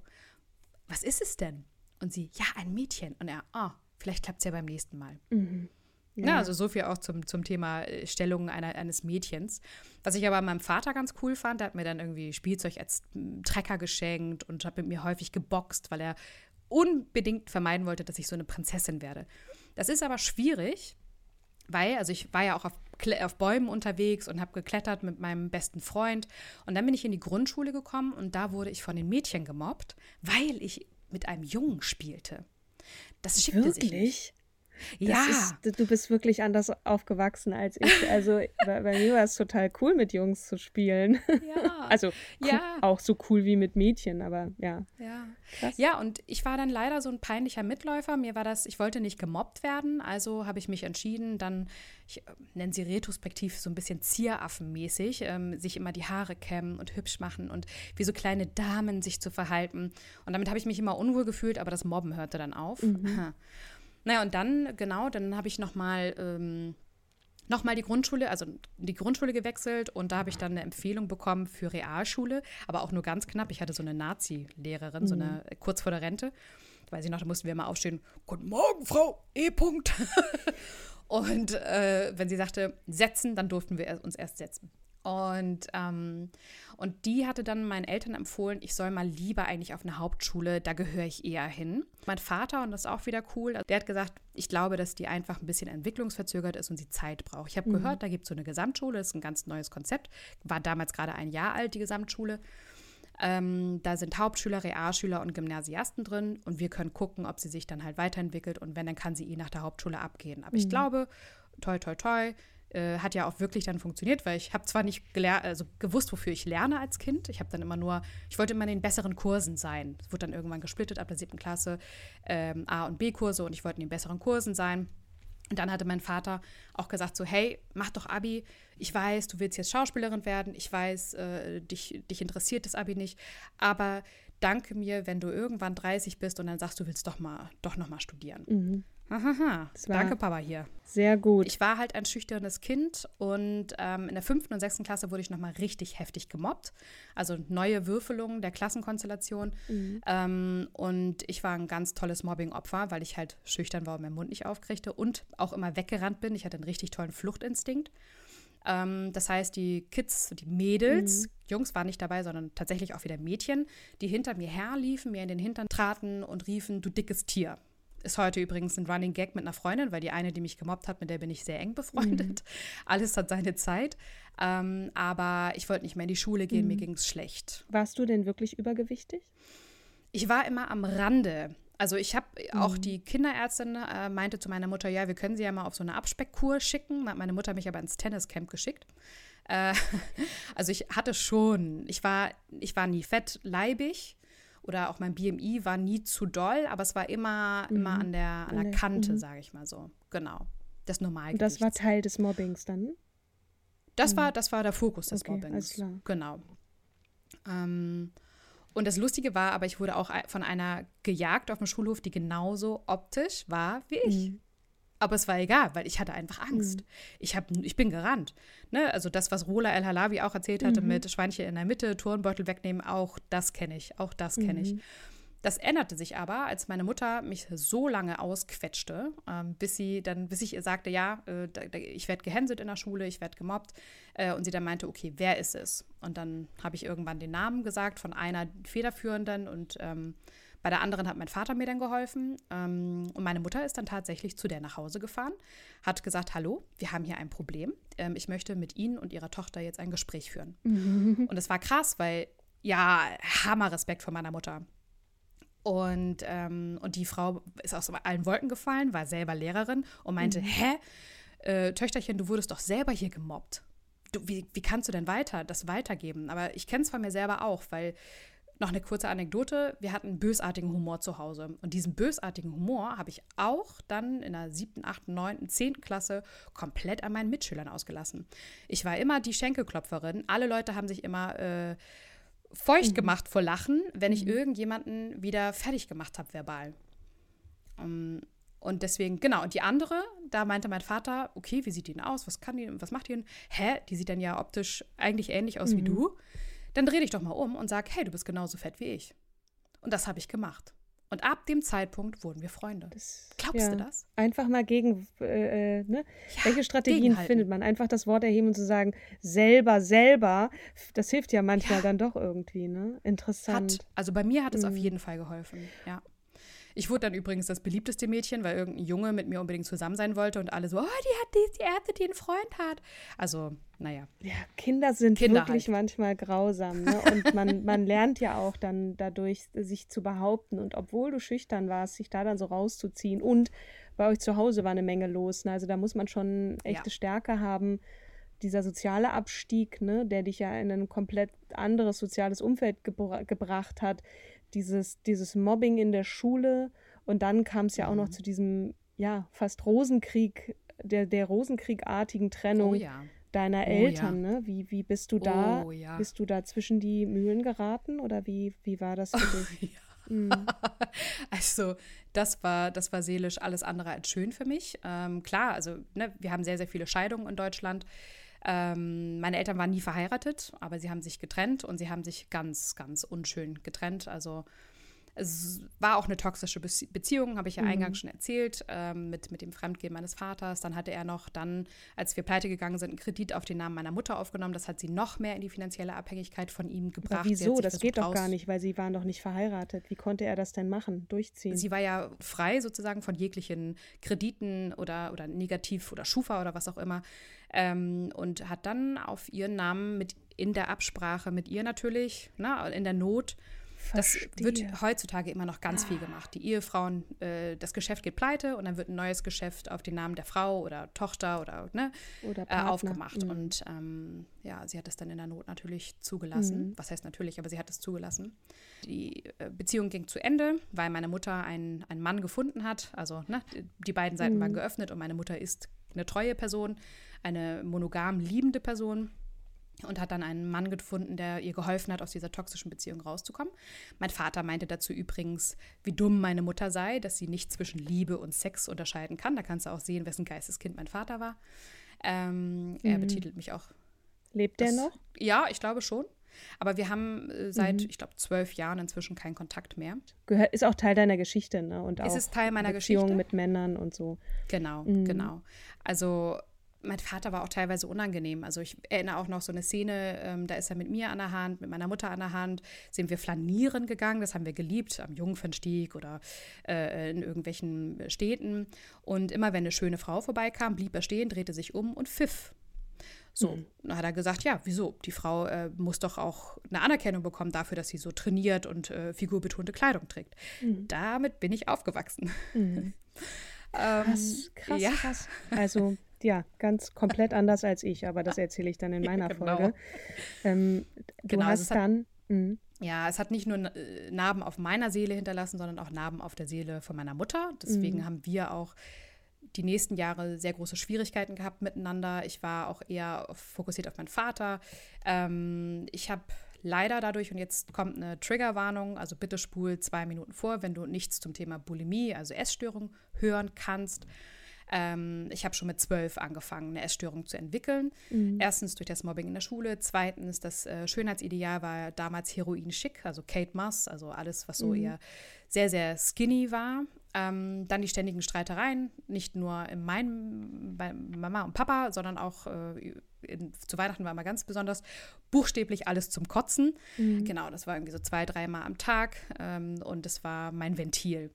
was ist es denn? Und sie, ja, ein Mädchen. Und er, oh, vielleicht klappt es ja beim nächsten Mal. Mhm. Ja. ja. also so viel auch zum, zum Thema äh, Stellung einer, eines Mädchens. Was ich aber meinem Vater ganz cool fand, der hat mir dann irgendwie Spielzeug als Trecker geschenkt und hat mit mir häufig geboxt, weil er unbedingt vermeiden wollte, dass ich so eine Prinzessin werde. Das ist aber schwierig, weil, also ich war ja auch auf, auf Bäumen unterwegs und habe geklettert mit meinem besten Freund. Und dann bin ich in die Grundschule gekommen und da wurde ich von den Mädchen gemobbt, weil ich mit einem Jungen spielte. Das schickte Wirklich? sich nicht. Ja. Ist, du bist wirklich anders aufgewachsen als ich. [laughs] Also bei, bei mir war es total cool, mit Jungs zu spielen. Ja. [laughs] Also ja. auch so cool wie mit Mädchen, aber ja. Ja. Krass. Ja, und ich war dann leider so ein peinlicher Mitläufer. Mir war das, ich wollte nicht gemobbt werden, also habe ich mich entschieden, dann, ich äh, nenne sie retrospektiv so ein bisschen Zieraffenmäßig, ähm, sich immer die Haare kämmen und hübsch machen und wie so kleine Damen sich zu verhalten. Und damit habe ich mich immer unwohl gefühlt, aber das Mobben hörte dann auf. Mhm. Naja, und dann, genau, dann habe ich nochmal ähm, noch die Grundschule, also die Grundschule gewechselt und da habe ich dann eine Empfehlung bekommen für Realschule, aber auch nur ganz knapp. Ich hatte so eine Nazi-Lehrerin, mhm. so eine äh, kurz vor der Rente. Weiß ich noch, da mussten wir immer aufstehen, Guten Morgen, Frau E. -Punkt. [laughs] und äh, wenn sie sagte, setzen, dann durften wir uns erst setzen. Und, ähm, und die hatte dann meinen Eltern empfohlen, ich soll mal lieber eigentlich auf eine Hauptschule, da gehöre ich eher hin. Mein Vater, und das ist auch wieder cool, der hat gesagt, ich glaube, dass die einfach ein bisschen entwicklungsverzögert ist und sie Zeit braucht. Ich habe mhm. gehört, da gibt es so eine Gesamtschule, das ist ein ganz neues Konzept. War damals gerade ein Jahr alt, die Gesamtschule. Ähm, da sind Hauptschüler, Realschüler und Gymnasiasten drin und wir können gucken, ob sie sich dann halt weiterentwickelt und wenn, dann kann sie eh nach der Hauptschule abgehen. Aber mhm. ich glaube, toi, toi, toi, äh, hat ja auch wirklich dann funktioniert, weil ich habe zwar nicht also gewusst, wofür ich lerne als Kind. Ich habe dann immer nur, ich wollte immer in den besseren Kursen sein. Es wurde dann irgendwann gesplittet ab der siebten Klasse, ähm, A- und B-Kurse und ich wollte in den besseren Kursen sein. Und dann hatte mein Vater auch gesagt so, hey, mach doch Abi. Ich weiß, du willst jetzt Schauspielerin werden. Ich weiß, äh, dich, dich interessiert das Abi nicht. Aber danke mir, wenn du irgendwann 30 bist und dann sagst, du willst doch mal, doch noch mal studieren. Mhm. Aha, danke Papa hier. Sehr gut. Ich war halt ein schüchternes Kind und ähm, in der fünften und sechsten Klasse wurde ich nochmal richtig heftig gemobbt. Also neue Würfelungen der Klassenkonstellation. Mhm. Ähm, und ich war ein ganz tolles Mobbing-Opfer, weil ich halt schüchtern war und meinen Mund nicht aufkriegte und auch immer weggerannt bin. Ich hatte einen richtig tollen Fluchtinstinkt. Ähm, das heißt, die Kids, die Mädels, mhm. Jungs waren nicht dabei, sondern tatsächlich auch wieder Mädchen, die hinter mir herliefen, mir in den Hintern traten und riefen, du dickes Tier. Ist heute übrigens ein Running Gag mit einer Freundin, weil die eine, die mich gemobbt hat, mit der bin ich sehr eng befreundet. Mhm. [laughs] Alles hat seine Zeit. Ähm, aber ich wollte nicht mehr in die Schule gehen, mhm. mir ging es schlecht. Warst du denn wirklich übergewichtig? Ich war immer am Rande. Also ich habe mhm. auch die Kinderärztin äh, meinte zu meiner Mutter, ja, wir können sie ja mal auf so eine Abspeckkur schicken. Hat meine Mutter mich aber ins Tenniscamp geschickt. Äh, [laughs] also ich hatte schon, ich war, ich war nie fettleibig oder auch mein BMI war nie zu doll, aber es war immer, mhm. immer an der, an der Kante, mhm. sage ich mal so. Genau. Das normal. Und das war Teil des Mobbings dann? Das, mhm. war, das war der Fokus des okay, Mobbings. Alles klar. Genau. Ähm, und das Lustige war, aber ich wurde auch von einer gejagt auf dem Schulhof, die genauso optisch war wie ich. Mhm. Aber es war egal, weil ich hatte einfach Angst. Mhm. Ich, hab, ich bin gerannt. Ne? Also das, was Rola El Halawi auch erzählt hatte mhm. mit Schweinchen in der Mitte, Turnbeutel wegnehmen, auch das kenne ich. Auch das kenne ich. Mhm. Das änderte sich aber, als meine Mutter mich so lange ausquetschte, ähm, bis sie dann, bis ich ihr sagte, ja, äh, ich werde gehänselt in der Schule, ich werde gemobbt. Äh, und sie dann meinte, okay, wer ist es? Und dann habe ich irgendwann den Namen gesagt von einer Federführenden und ähm, bei der anderen hat mein Vater mir dann geholfen ähm, und meine Mutter ist dann tatsächlich zu der nach Hause gefahren, hat gesagt, hallo, wir haben hier ein Problem. Ähm, ich möchte mit Ihnen und Ihrer Tochter jetzt ein Gespräch führen. Mhm. Und es war krass, weil ja, Hammer Respekt vor meiner Mutter. Und, ähm, und die Frau ist aus allen Wolken gefallen, war selber Lehrerin und meinte, mhm. hä, äh, Töchterchen, du wurdest doch selber hier gemobbt. Du, wie, wie kannst du denn weiter das weitergeben? Aber ich kenne es von mir selber auch, weil noch eine kurze Anekdote. Wir hatten bösartigen Humor zu Hause. Und diesen bösartigen Humor habe ich auch dann in der siebten, achten, neunten, zehnten Klasse komplett an meinen Mitschülern ausgelassen. Ich war immer die Schenkelklopferin. Alle Leute haben sich immer äh, feucht mhm. gemacht vor Lachen, wenn ich mhm. irgendjemanden wieder fertig gemacht habe, verbal. Um, ähm, und deswegen, genau, und die andere, da meinte mein Vater, okay, wie sieht die denn aus? Was kann die, was macht die denn? Hä, die sieht dann ja optisch eigentlich ähnlich aus mhm. wie du. Dann dreh dich doch mal um und sag, hey, du bist genauso fett wie ich. Und das habe ich gemacht. Und ab dem Zeitpunkt wurden wir Freunde. Das, Glaubst ja, du das? Einfach mal gegen, äh, äh, ne? Ja, Welche Strategien findet man? Einfach das Wort erheben und zu sagen, selber, selber, das hilft ja manchmal ja. dann doch irgendwie, ne? Interessant. Hat, also bei mir hat es mhm. auf jeden Fall geholfen, ja. Ich wurde dann übrigens das beliebteste Mädchen, weil irgendein Junge mit mir unbedingt zusammen sein wollte und alle so, oh, die hat die, die erste, die einen Freund hat. Also, naja. Ja, Kinder sind Kinder wirklich halt. manchmal grausam. Ne? Und man, man lernt ja auch dann dadurch, sich zu behaupten. Und obwohl du schüchtern warst, sich da dann so rauszuziehen. Und bei euch zu Hause war eine Menge los. Ne? Also da muss man schon echte ja. Stärke haben dieser soziale Abstieg, ne, der dich ja in ein komplett anderes soziales Umfeld gebra gebracht hat, dieses, dieses Mobbing in der Schule und dann kam es ja auch noch mhm. zu diesem, ja, fast Rosenkrieg, der, der Rosenkriegartigen Trennung. Oh, ja. Deiner oh, Eltern, ja. ne? Wie, wie bist du da? Oh, ja. Bist du da zwischen die Mühlen geraten oder wie, wie war das für [laughs] dich? Mhm. [laughs] Also, das war, das war seelisch alles andere als schön für mich. Ähm, klar, also ne, wir haben sehr, sehr viele Scheidungen in Deutschland. Ähm, meine Eltern waren nie verheiratet, aber sie haben sich getrennt und sie haben sich ganz, ganz unschön getrennt. Also es war auch eine toxische Beziehung, habe ich ja mhm. eingangs schon erzählt, ähm, mit, mit dem Fremdgehen meines Vaters. Dann hatte er noch dann, als wir pleite gegangen sind, einen Kredit auf den Namen meiner Mutter aufgenommen. Das hat sie noch mehr in die finanzielle Abhängigkeit von ihm gebracht. Aber wieso? Das geht doch gar nicht, weil sie waren doch nicht verheiratet. Wie konnte er das denn machen, durchziehen? Sie war ja frei sozusagen von jeglichen Krediten oder, oder Negativ- oder Schufa oder was auch immer ähm, und hat dann auf ihren Namen mit in der Absprache mit ihr natürlich, na, ne, in der Not, Verstehe. Das wird heutzutage immer noch ganz viel gemacht. Die Ehefrauen, äh, das Geschäft geht pleite und dann wird ein neues Geschäft auf den Namen der Frau oder Tochter oder, ne, oder äh, aufgemacht. Mhm. Und ähm, ja, sie hat es dann in der Not natürlich zugelassen. Mhm. Was heißt natürlich, aber sie hat es zugelassen. Die äh, Beziehung ging zu Ende, weil meine Mutter einen, einen Mann gefunden hat. Also ne, die beiden Seiten mhm. waren geöffnet und meine Mutter ist eine treue Person eine monogam liebende Person und hat dann einen Mann gefunden, der ihr geholfen hat, aus dieser toxischen Beziehung rauszukommen. Mein Vater meinte dazu übrigens, wie dumm meine Mutter sei, dass sie nicht zwischen Liebe und Sex unterscheiden kann. Da kannst du auch sehen, wessen Geisteskind mein Vater war. Ähm, mhm. Er betitelt mich auch. Lebt er noch? Ja, ich glaube schon. Aber wir haben äh, seit, mhm. ich glaube, zwölf Jahren inzwischen keinen Kontakt mehr. Gehört, ist auch Teil deiner Geschichte, ne? Und auch ist es Teil meiner Beziehungen Geschichte? mit Männern und so. Genau, mhm. genau. Also mein Vater war auch teilweise unangenehm. Also ich erinnere auch noch so eine Szene, ähm, da ist er mit mir an der Hand, mit meiner Mutter an der Hand, sind wir flanieren gegangen, das haben wir geliebt, am Jungfernstieg oder äh, in irgendwelchen Städten. Und immer wenn eine schöne Frau vorbeikam, blieb er stehen, drehte sich um und pfiff. So, mhm. dann hat er gesagt, ja, wieso? Die Frau äh, muss doch auch eine Anerkennung bekommen dafür, dass sie so trainiert und äh, figurbetonte Kleidung trägt. Mhm. Damit bin ich aufgewachsen. Mhm. [laughs] krass, krass, ja. krass. [laughs] Also ja, ganz komplett [laughs] anders als ich, aber das erzähle ich dann in [laughs] meiner genau. Folge. Ähm, du genau, hast dann. Mhm. ja, es hat nicht nur äh, Narben auf meiner Seele hinterlassen, sondern auch Narben auf der Seele von meiner Mutter. Deswegen mhm. haben wir auch die nächsten Jahre sehr große Schwierigkeiten gehabt miteinander. Ich war auch eher fokussiert auf meinen Vater. Ähm, ich habe leider dadurch, und jetzt kommt eine Triggerwarnung, also bitte spul zwei Minuten vor, wenn du nichts zum Thema Bulimie, also Essstörung, hören kannst. Ähm, ich habe schon mit zwölf angefangen, eine Essstörung zu entwickeln. Mhm. Erstens durch das Mobbing in der Schule. Zweitens, das äh, Schönheitsideal war damals Heroin schick, also Kate Moss, also alles, was so mhm. eher sehr, sehr skinny war. Ähm, dann die ständigen Streitereien, nicht nur in meinem, bei Mama und Papa, sondern auch äh, in, zu Weihnachten war immer ganz besonders buchstäblich alles zum Kotzen. Mhm. Genau, das war irgendwie so zwei, dreimal am Tag ähm, und das war mein Ventil.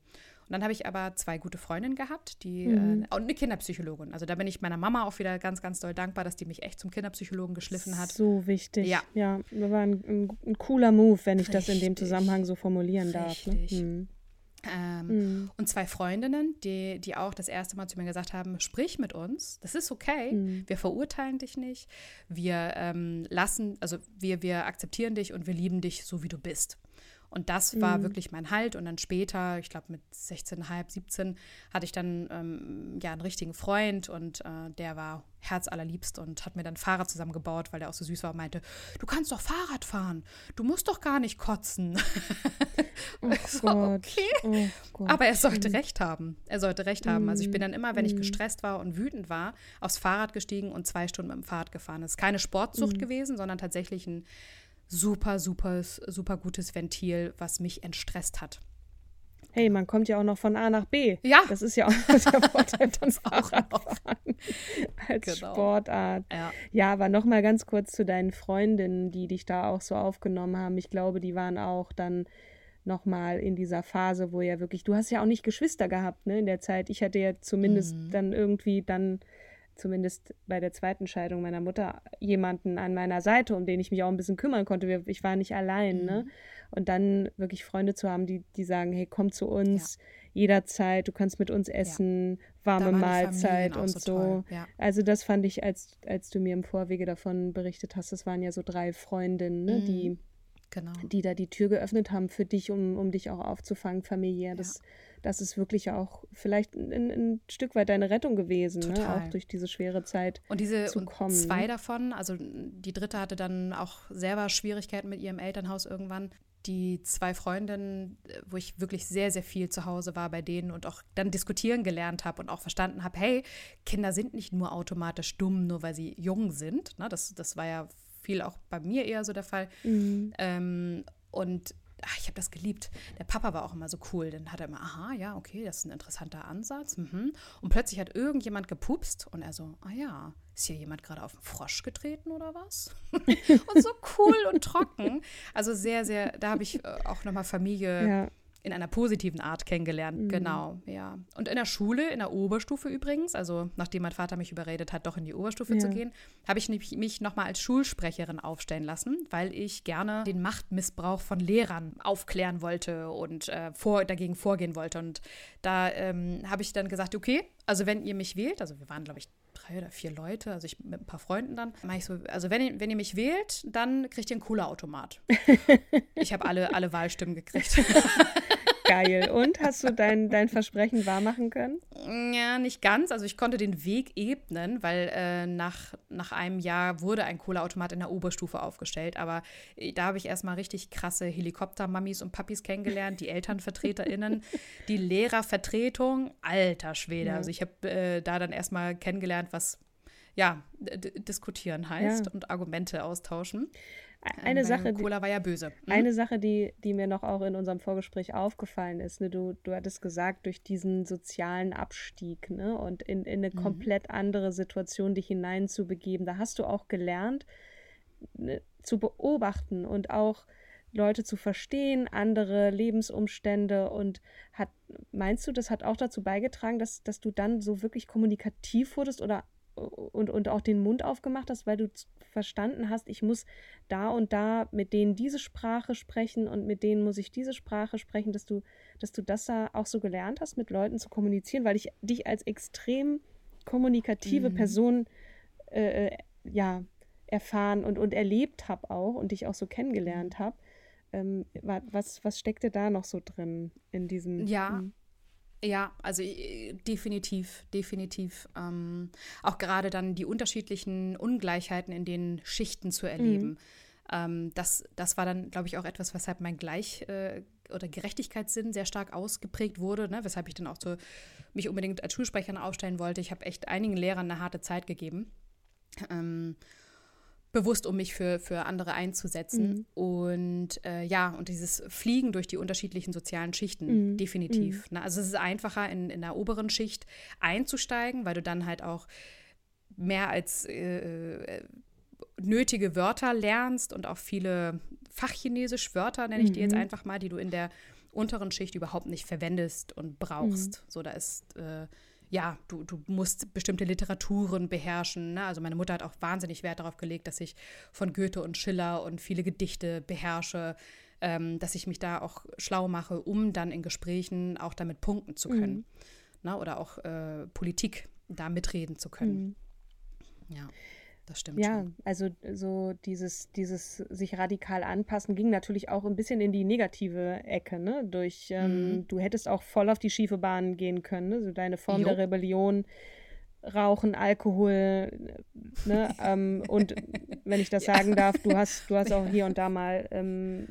Und dann habe ich aber zwei gute Freundinnen gehabt, die mhm. äh, und eine Kinderpsychologin. Also da bin ich meiner Mama auch wieder ganz, ganz doll dankbar, dass die mich echt zum Kinderpsychologen geschliffen hat. So wichtig. Ja. Ja, das war ein, ein, ein cooler Move, wenn ich Richtig. das in dem Zusammenhang so formulieren Richtig. darf. Ne? Mhm. Ähm, mhm. Und zwei Freundinnen, die, die auch das erste Mal zu mir gesagt haben, sprich mit uns, das ist okay, mhm. wir verurteilen dich nicht, wir ähm, lassen, also wir, wir akzeptieren dich und wir lieben dich so, wie du bist. Und das war mhm. wirklich mein Halt. Und dann später, ich glaube mit 16,5, 17, hatte ich dann ähm, ja einen richtigen Freund und äh, der war herzallerliebst und hat mir dann Fahrrad zusammengebaut, weil der auch so süß war und meinte, du kannst doch Fahrrad fahren, du musst doch gar nicht kotzen. Oh [laughs] so, okay. Oh Aber er sollte recht haben. Er sollte recht haben. Also ich bin dann immer, wenn ich mhm. gestresst war und wütend war, aufs Fahrrad gestiegen und zwei Stunden mit dem Fahrrad gefahren. Das ist keine Sportsucht mhm. gewesen, sondern tatsächlich ein super, super, super gutes Ventil, was mich entstresst hat. Hey, man kommt ja auch noch von A nach B. Ja. Das ist ja auch [laughs] der Vorteil von Fahrradfahren [laughs] als genau. Sportart. Ja. ja, aber noch mal ganz kurz zu deinen Freundinnen, die dich da auch so aufgenommen haben. Ich glaube, die waren auch dann noch mal in dieser Phase, wo ja wirklich, du hast ja auch nicht Geschwister gehabt, ne, in der Zeit. Ich hatte ja zumindest mhm. dann irgendwie dann zumindest bei der zweiten Scheidung meiner Mutter jemanden an meiner Seite, um den ich mich auch ein bisschen kümmern konnte. Ich war nicht allein, ne? mhm. ne? Und dann wirklich Freunde zu haben, die, die sagen, hey, komm zu uns ja. jederzeit, du kannst mit uns essen, ja. warme Mahlzeit und so. so. Ja. Also das fand ich, als, als du mir im Vorwege davon berichtet hast, das waren ja so drei Freundinnen, ne, mhm. die, genau. die da die Tür geöffnet haben für dich, um, um dich auch aufzufangen, familiär. Das das ist wirklich auch vielleicht ein, ein Stück weit deine Rettung gewesen, ne? auch durch diese schwere Zeit und diese zu kommen. Und zwei davon, also die dritte hatte dann auch selber Schwierigkeiten mit ihrem Elternhaus irgendwann. Die zwei Freundinnen, wo ich wirklich sehr, sehr viel zu Hause war bei denen und auch dann diskutieren gelernt habe und auch verstanden habe, hey, Kinder sind nicht nur automatisch dumm, nur weil sie jung sind. Ne? Das, das war ja viel auch bei mir eher so der Fall. Mhm. Ähm, und ach, ich habe das geliebt. Der Papa war auch immer so cool. Dann hat er immer, aha, ja, okay, das ist ein interessanter Ansatz. Mhm. Und plötzlich hat irgendjemand gepupst und er so, ah ja, ist hier jemand gerade auf den Frosch getreten oder was? [laughs] und so cool und trocken. Also sehr, sehr, da habe ich äh, auch nochmal Familie. Ja in einer positiven Art kennengelernt. Mhm. Genau, ja. Und in der Schule, in der Oberstufe übrigens, also nachdem mein Vater mich überredet hat, doch in die Oberstufe ja. zu gehen, habe ich mich, nochmal als Schulsprecherin aufstellen lassen, weil ich gerne den Machtmissbrauch von Lehrern aufklären wollte und äh, vor, dagegen vorgehen wollte. Und da ähm, habe ich dann gesagt, okay, also wenn ihr mich wählt, also wir waren, glaube ich, drei oder vier Leute, also ich mit ein paar Freunden dann, mache ich so, also wenn ihr, wenn ihr mich wählt, dann kriegt ihr einen cooler Automat. [laughs] ich habe alle, alle Wahlstimmen gekriegt. [laughs] Geil. Und hast du dein, dein Versprechen wahrmachen können? Ja, nicht ganz. Also ich konnte den Weg ebnen, weil äh, nach, nach einem Jahr wurde ein Cola-Automat in der Oberstufe aufgestellt. Aber äh, da habe ich erstmal richtig krasse Helikopter-Mammis und Papis kennengelernt, die ElternvertreterInnen, [laughs] die Lehrervertretung. Alter Schwede. Also ich habe äh, da dann erstmal kennengelernt, was ja, diskutieren heißt ja. und Argumente austauschen. Eine ähm, Sache, Cola war ja böse. Hm? Eine Sache, die, die mir noch auch in unserem Vorgespräch aufgefallen ist, ne, du, du hattest gesagt, durch diesen sozialen Abstieg ne, und in, in eine mhm. komplett andere Situation dich hineinzubegeben, da hast du auch gelernt, ne, zu beobachten und auch Leute zu verstehen, andere Lebensumstände und hat, meinst du, das hat auch dazu beigetragen, dass, dass du dann so wirklich kommunikativ wurdest oder und, und auch den Mund aufgemacht hast, weil du verstanden hast, ich muss da und da mit denen diese Sprache sprechen und mit denen muss ich diese Sprache sprechen, dass du, dass du das da auch so gelernt hast, mit Leuten zu kommunizieren, weil ich dich als extrem kommunikative mhm. Person äh, äh ja erfahren und, und erlebt habe auch und dich auch so kennengelernt mhm. habe. Ähm, was, was steckte da noch so drin in diesem? Ja. Hm? Ja, also äh, definitiv, definitiv. Ähm, auch gerade dann die unterschiedlichen Ungleichheiten in den Schichten zu erleben. Mhm. Ähm, das, das war dann, glaube ich, auch etwas, weshalb mein Gleich- äh, oder Gerechtigkeitssinn sehr stark ausgeprägt wurde, ne? weshalb ich dann auch so mich unbedingt als Schulsprecherin aufstellen wollte. Ich habe echt einigen Lehrern eine harte Zeit gegeben. Ähm, bewusst, um mich für, für andere einzusetzen. Mhm. Und äh, ja, und dieses Fliegen durch die unterschiedlichen sozialen Schichten, mhm. definitiv. Mhm. Ne? Also es ist einfacher, in, in der oberen Schicht einzusteigen, weil du dann halt auch mehr als äh, äh nötige Wörter lernst und auch viele Fachchinesisch Wörter, nenne ich die jetzt mhm. einfach mal, die du in der unteren Schicht überhaupt nicht verwendest und brauchst. Mhm. So, da ist, äh, ja, du, du musst bestimmte Literaturen beherrschen. Ne? Also meine Mutter hat auch wahnsinnig Wert darauf gelegt, dass ich von Goethe und Schiller und viele Gedichte beherrsche, ähm, dass ich mich da auch schlau mache, um dann in Gesprächen auch damit punkten zu können. Mhm. Ne? Oder auch äh, Politik da mitreden zu können. Mhm. Ja das stimmt. Ja, schon. also so dieses, dieses sich radikal anpassen ging natürlich auch ein bisschen in die negative Ecke, ne? Durch, ähm, mhm. du hättest auch voll auf die schiefe Bahn gehen können, ne? So deine Form jo. der Rebellion. Rauchen, Alkohol, ne? [laughs] ähm, und wenn ich das ja. sagen darf, du hast, du hast [laughs] auch hier und da mal ähm,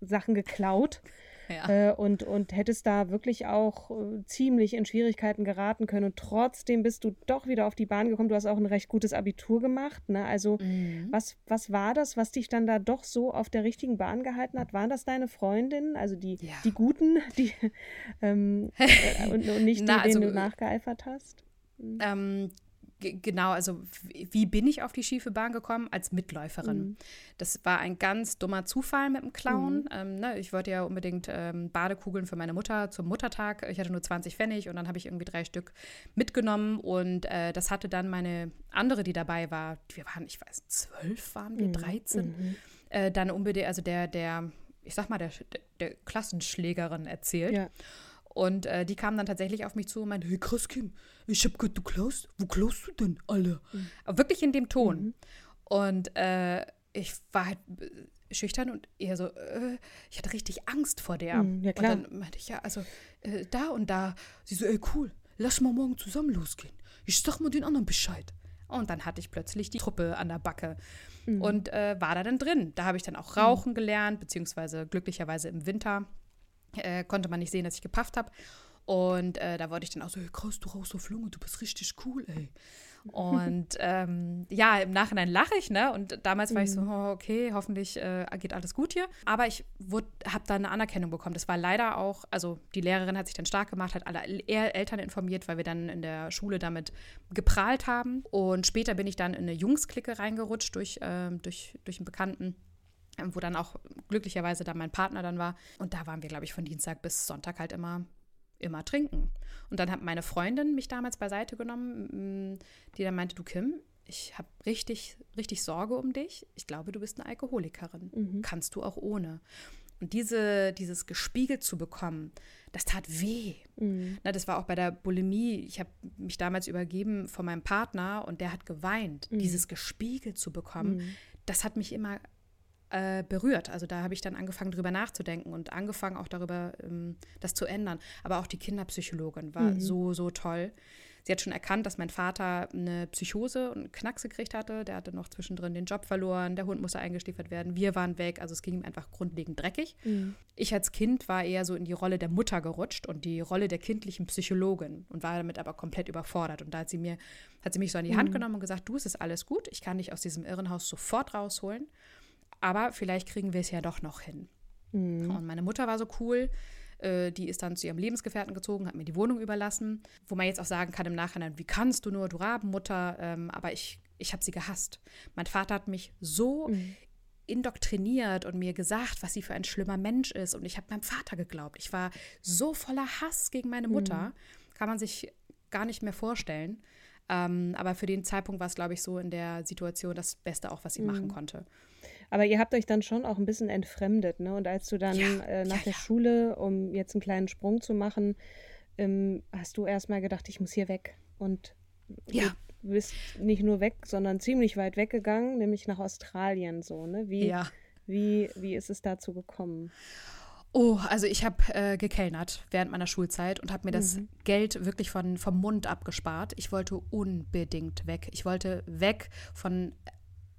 Sachen geklaut. Ja. Äh, und, und hättest da wirklich auch äh, ziemlich in Schwierigkeiten geraten können. Und trotzdem bist du doch wieder auf die Bahn gekommen. Du hast auch ein recht gutes Abitur gemacht. Ne? Also, mhm. was, was war das, was dich dann da doch so auf der richtigen Bahn gehalten hat? Waren das deine Freundinnen, also die, ja. die Guten, [laughs] die ähm, [laughs] äh, und, und, nicht Na, die, denen also, du nachgeeifert hast? Mhm. Ähm, genau, also wie bin ich auf die schiefe Bahn gekommen? Als Mitläuferin. Mhm. Das war ein ganz dummer Zufall mit dem Clown. Mhm. Ähm, ne, ich wollte ja unbedingt ähm, Badekugeln für meine Mutter zum Muttertag. Ich hatte nur 20 Pfennig und dann habe ich irgendwie drei Stück mitgenommen und äh, das hatte dann meine andere, die dabei war, wir waren, ich weiß, zwölf waren wir, 13, mhm. mhm. äh, dann unbedingt, also der, der, ich sag mal, der, der Klassenschlägerin erzählt. Ja. Und äh, die kam dann tatsächlich auf mich zu und meinte, hey krass, Kim, ich hab gehört, du klaust. Wo klaust du denn alle? Mhm. wirklich in dem Ton. Mhm. Und äh, ich war halt äh, schüchtern und eher so, äh, ich hatte richtig Angst vor der. Mhm, ja, klar. Und dann meinte ich, ja, also äh, da und da. Sie so, ey, cool, lass mal morgen zusammen losgehen. Ich sag mal den anderen Bescheid. Und dann hatte ich plötzlich die Truppe an der Backe mhm. und äh, war da dann drin. Da habe ich dann auch Rauchen gelernt, beziehungsweise glücklicherweise im Winter äh, konnte man nicht sehen, dass ich gepafft habe. Und äh, da wollte ich dann auch so, hey, krass, du rauchst auf Lunge, du bist richtig cool, ey. Und [laughs] ähm, ja, im Nachhinein lache ich, ne? Und damals war ich so, mhm. oh, okay, hoffentlich äh, geht alles gut hier. Aber ich habe da eine Anerkennung bekommen. Das war leider auch, also die Lehrerin hat sich dann stark gemacht, hat alle Eltern informiert, weil wir dann in der Schule damit geprahlt haben. Und später bin ich dann in eine Jungsklicke reingerutscht durch, äh, durch, durch einen Bekannten wo dann auch glücklicherweise dann mein Partner dann war. Und da waren wir, glaube ich, von Dienstag bis Sonntag halt immer, immer trinken. Und dann hat meine Freundin mich damals beiseite genommen, mm, die dann meinte, du Kim, ich habe richtig, richtig Sorge um dich. Ich glaube, du bist eine Alkoholikerin. Mhm. Kannst du auch ohne. Und diese, dieses gespiegelt zu bekommen, das tat weh. Mhm. Na, das war auch bei der Bulimie. Ich habe mich damals übergeben von meinem Partner und der hat geweint. Mhm. Dieses gespiegelt zu bekommen, mhm. das hat mich immer äh, berührt. Also da habe ich dann angefangen, drüber nachzudenken und angefangen auch darüber, ähm, das zu ändern. Aber auch die Kinderpsychologin war mhm. so, so toll. Sie hat schon erkannt, dass mein Vater eine Psychose und Knacks gekriegt hatte. Der hatte noch zwischendrin den Job verloren, der Hund musste eingestiefert werden, wir waren weg, also es ging ihm einfach grundlegend dreckig. Mhm. Ich als Kind war eher so in die Rolle der Mutter gerutscht und die Rolle der kindlichen Psychologin und war damit aber komplett überfordert. Und da hat sie mir, hat sie mich so an die Hand mhm. genommen und gesagt, du, es ist alles gut, ich kann dich aus diesem Irrenhaus sofort rausholen aber vielleicht kriegen wir es ja doch noch hin. Mhm. Und meine Mutter war so cool, äh, die ist dann zu ihrem Lebensgefährten gezogen, hat mir die Wohnung überlassen, wo man jetzt auch sagen kann im Nachhinein, wie kannst du nur, du Rabenmutter, ähm, aber ich, ich habe sie gehasst. Mein Vater hat mich so mhm. indoktriniert und mir gesagt, was sie für ein schlimmer Mensch ist und ich habe meinem Vater geglaubt. Ich war so voller Hass gegen meine Mutter, mhm. kann man sich gar nicht mehr vorstellen. Ähm, aber für den Zeitpunkt war es, glaube ich, so in der Situation das Beste auch, was sie machen mhm. konnte. Aber ihr habt euch dann schon auch ein bisschen entfremdet, ne? Und als du dann ja, äh, nach ja, der ja. Schule, um jetzt einen kleinen Sprung zu machen, ähm, hast du erstmal gedacht, ich muss hier weg. Und ja. du bist nicht nur weg, sondern ziemlich weit weggegangen, nämlich nach Australien so, ne? Wie, ja. wie, wie ist es dazu gekommen? Oh, also ich habe äh, gekellnert während meiner Schulzeit und habe mir das mhm. Geld wirklich von, vom Mund abgespart. Ich wollte unbedingt weg. Ich wollte weg von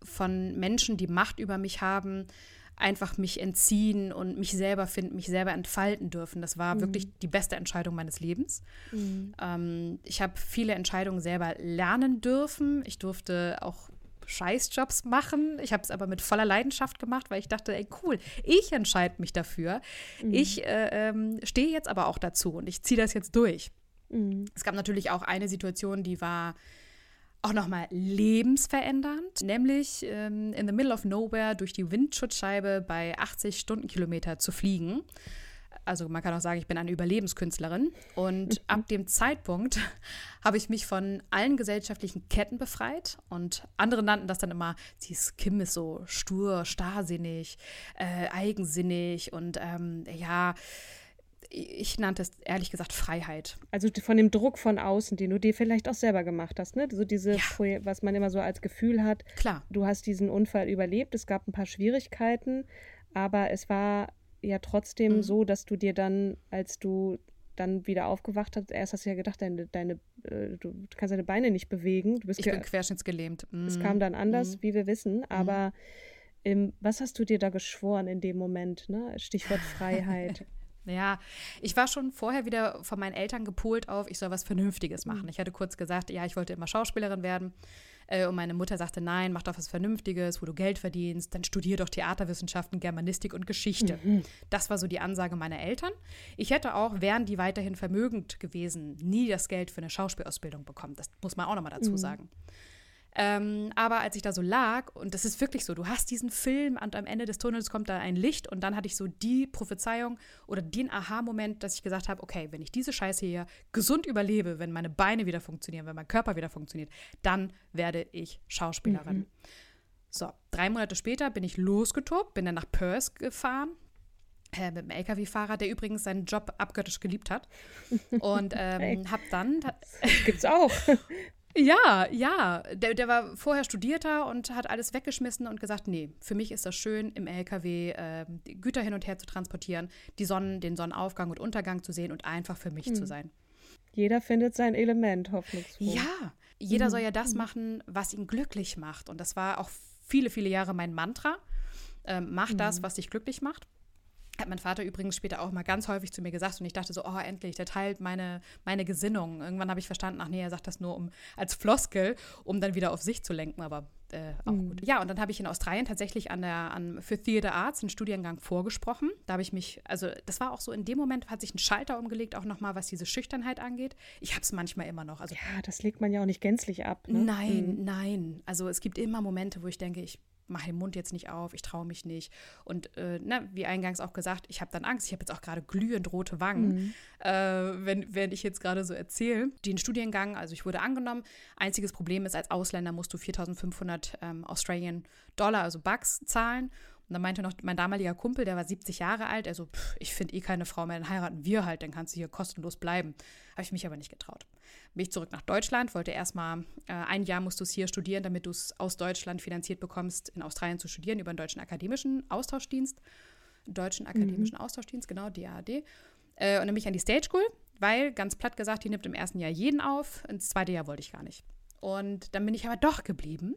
von Menschen, die Macht über mich haben, einfach mich entziehen und mich selber finden, mich selber entfalten dürfen. Das war mhm. wirklich die beste Entscheidung meines Lebens. Mhm. Ähm, ich habe viele Entscheidungen selber lernen dürfen. Ich durfte auch Scheißjobs machen. Ich habe es aber mit voller Leidenschaft gemacht, weil ich dachte, ey, cool, ich entscheide mich dafür. Mhm. Ich äh, ähm, stehe jetzt aber auch dazu und ich ziehe das jetzt durch. Mhm. Es gab natürlich auch eine Situation, die war auch nochmal lebensverändernd, nämlich ähm, in the middle of nowhere durch die Windschutzscheibe bei 80 Stundenkilometer zu fliegen. also man kann auch sagen, ich bin eine Überlebenskünstlerin. Und mhm. ab dem Zeitpunkt [laughs] habe ich mich von allen gesellschaftlichen Ketten befreit. Und andere nannten das dann immer, sie ist Kim ist so stur, starrsinnig, äh, eigensinnig und ähm, ja, ich nannte es ehrlich gesagt Freiheit. Also von dem Druck von außen, den du dir vielleicht auch selber gemacht hast, ne? So diese, ja. was man immer so als Gefühl hat. Klar. Du hast diesen Unfall überlebt, es gab ein paar Schwierigkeiten, aber es war ja trotzdem mhm. so, dass du dir dann, als du dann wieder aufgewacht hast, erst hast du ja gedacht, deine, deine, äh, du kannst deine Beine nicht bewegen. Du bist ich bin querschnittsgelähmt. Mhm. Es kam dann anders, mhm. wie wir wissen, mhm. aber ähm, was hast du dir da geschworen in dem Moment? Ne? Stichwort Freiheit. [laughs] Ja, ich war schon vorher wieder von meinen Eltern gepolt auf, ich soll was Vernünftiges machen. Mhm. Ich hatte kurz gesagt, ja, ich wollte immer Schauspielerin werden. Äh, und meine Mutter sagte, nein, mach doch was Vernünftiges, wo du Geld verdienst. Dann studier doch Theaterwissenschaften, Germanistik und Geschichte. Mhm. Das war so die Ansage meiner Eltern. Ich hätte auch, wären die weiterhin vermögend gewesen, nie das Geld für eine Schauspielausbildung bekommen. Das muss man auch nochmal dazu mhm. sagen. Ähm, aber als ich da so lag, und das ist wirklich so, du hast diesen Film und am Ende des Tunnels kommt da ein Licht und dann hatte ich so die Prophezeiung oder den Aha-Moment, dass ich gesagt habe, okay, wenn ich diese Scheiße hier gesund überlebe, wenn meine Beine wieder funktionieren, wenn mein Körper wieder funktioniert, dann werde ich Schauspielerin. Mhm. So, drei Monate später bin ich losgetobt, bin dann nach Perth gefahren, äh, mit einem LKW-Fahrer, der übrigens seinen Job abgöttisch geliebt hat. Und [laughs] ähm, hab dann. Das gibt's auch. [laughs] Ja, ja. Der, der war vorher Studierter und hat alles weggeschmissen und gesagt, nee, für mich ist das schön, im LKW äh, Güter hin und her zu transportieren, die Sonnen, den Sonnenaufgang und Untergang zu sehen und einfach für mich hm. zu sein. Jeder findet sein Element, hoffnungsvoll. Ja, jeder mhm. soll ja das hm. machen, was ihn glücklich macht. Und das war auch viele, viele Jahre mein Mantra. Ähm, mach mhm. das, was dich glücklich macht. Hat mein Vater übrigens später auch mal ganz häufig zu mir gesagt und ich dachte so, oh, endlich, der teilt meine, meine Gesinnung. Irgendwann habe ich verstanden, ach nee, er sagt das nur um, als Floskel, um dann wieder auf sich zu lenken, aber äh, auch mhm. gut. Ja, und dann habe ich in Australien tatsächlich an der, an, für Theater Arts einen Studiengang vorgesprochen. Da habe ich mich, also das war auch so, in dem Moment hat sich ein Schalter umgelegt, auch nochmal, was diese Schüchternheit angeht. Ich habe es manchmal immer noch. Also, ja, das legt man ja auch nicht gänzlich ab. Ne? Nein, mhm. nein. Also es gibt immer Momente, wo ich denke, ich mache den Mund jetzt nicht auf, ich traue mich nicht. Und äh, ne, wie eingangs auch gesagt, ich habe dann Angst. Ich habe jetzt auch gerade glühend rote Wangen, mhm. äh, wenn, wenn ich jetzt gerade so erzähle. Den Studiengang, also ich wurde angenommen. Einziges Problem ist, als Ausländer musst du 4500 ähm, Australian Dollar, also Bucks, zahlen. Und dann meinte noch mein damaliger Kumpel, der war 70 Jahre alt, also pff, ich finde eh keine Frau mehr, dann heiraten wir halt, dann kannst du hier kostenlos bleiben. Habe ich mich aber nicht getraut. Bin ich zurück nach Deutschland, wollte erstmal, äh, ein Jahr musst du es hier studieren, damit du es aus Deutschland finanziert bekommst, in Australien zu studieren, über den Deutschen Akademischen Austauschdienst. Deutschen Akademischen mhm. Austauschdienst, genau, DAAD. Äh, und dann bin ich an die Stage School, weil, ganz platt gesagt, die nimmt im ersten Jahr jeden auf. Ins zweite Jahr wollte ich gar nicht. Und dann bin ich aber doch geblieben.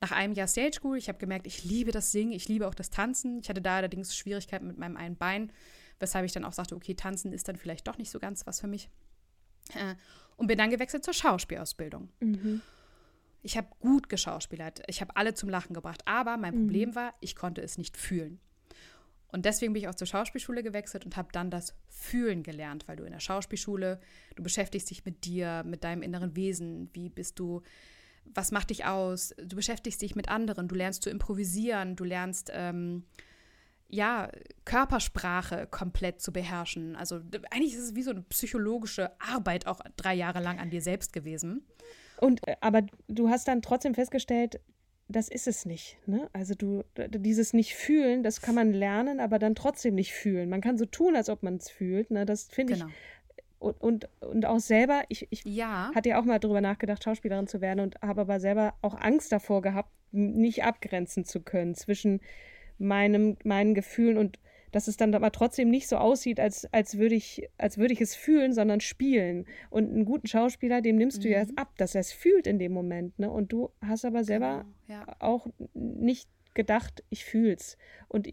Nach einem Jahr Stage School, ich habe gemerkt, ich liebe das Singen, ich liebe auch das Tanzen. Ich hatte da allerdings Schwierigkeiten mit meinem einen Bein, weshalb ich dann auch sagte, okay, Tanzen ist dann vielleicht doch nicht so ganz was für mich. Äh, und bin dann gewechselt zur Schauspielausbildung. Mhm. Ich habe gut geschauspielert, ich habe alle zum Lachen gebracht, aber mein mhm. Problem war, ich konnte es nicht fühlen. Und deswegen bin ich auch zur Schauspielschule gewechselt und habe dann das Fühlen gelernt, weil du in der Schauspielschule, du beschäftigst dich mit dir, mit deinem inneren Wesen, wie bist du, was macht dich aus, du beschäftigst dich mit anderen, du lernst zu improvisieren, du lernst ähm, ja, Körpersprache komplett zu beherrschen. Also eigentlich ist es wie so eine psychologische Arbeit auch drei Jahre lang an dir selbst gewesen. Und äh, aber du hast dann trotzdem festgestellt, das ist es nicht. Ne? Also du, dieses nicht fühlen, das kann man lernen, aber dann trotzdem nicht fühlen. Man kann so tun, als ob man es fühlt. Ne? Das finde genau. ich. Und, und, und auch selber, ich, ich ja. hatte ja auch mal darüber nachgedacht, Schauspielerin zu werden und habe aber selber auch Angst davor gehabt, nicht abgrenzen zu können zwischen meinem, meinen Gefühlen und dass es dann aber trotzdem nicht so aussieht, als, als würde ich, als würde ich es fühlen, sondern spielen. Und einen guten Schauspieler, dem nimmst du mhm. ja ab, dass er es fühlt in dem Moment. Ne? Und du hast aber selber genau, ja. auch nicht gedacht, ich fühl's. Und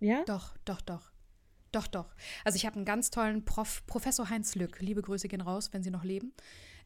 ja? Doch, doch, doch. Doch, doch. Also ich habe einen ganz tollen Prof, Professor Heinz Lück, liebe Grüße gehen raus, wenn Sie noch leben,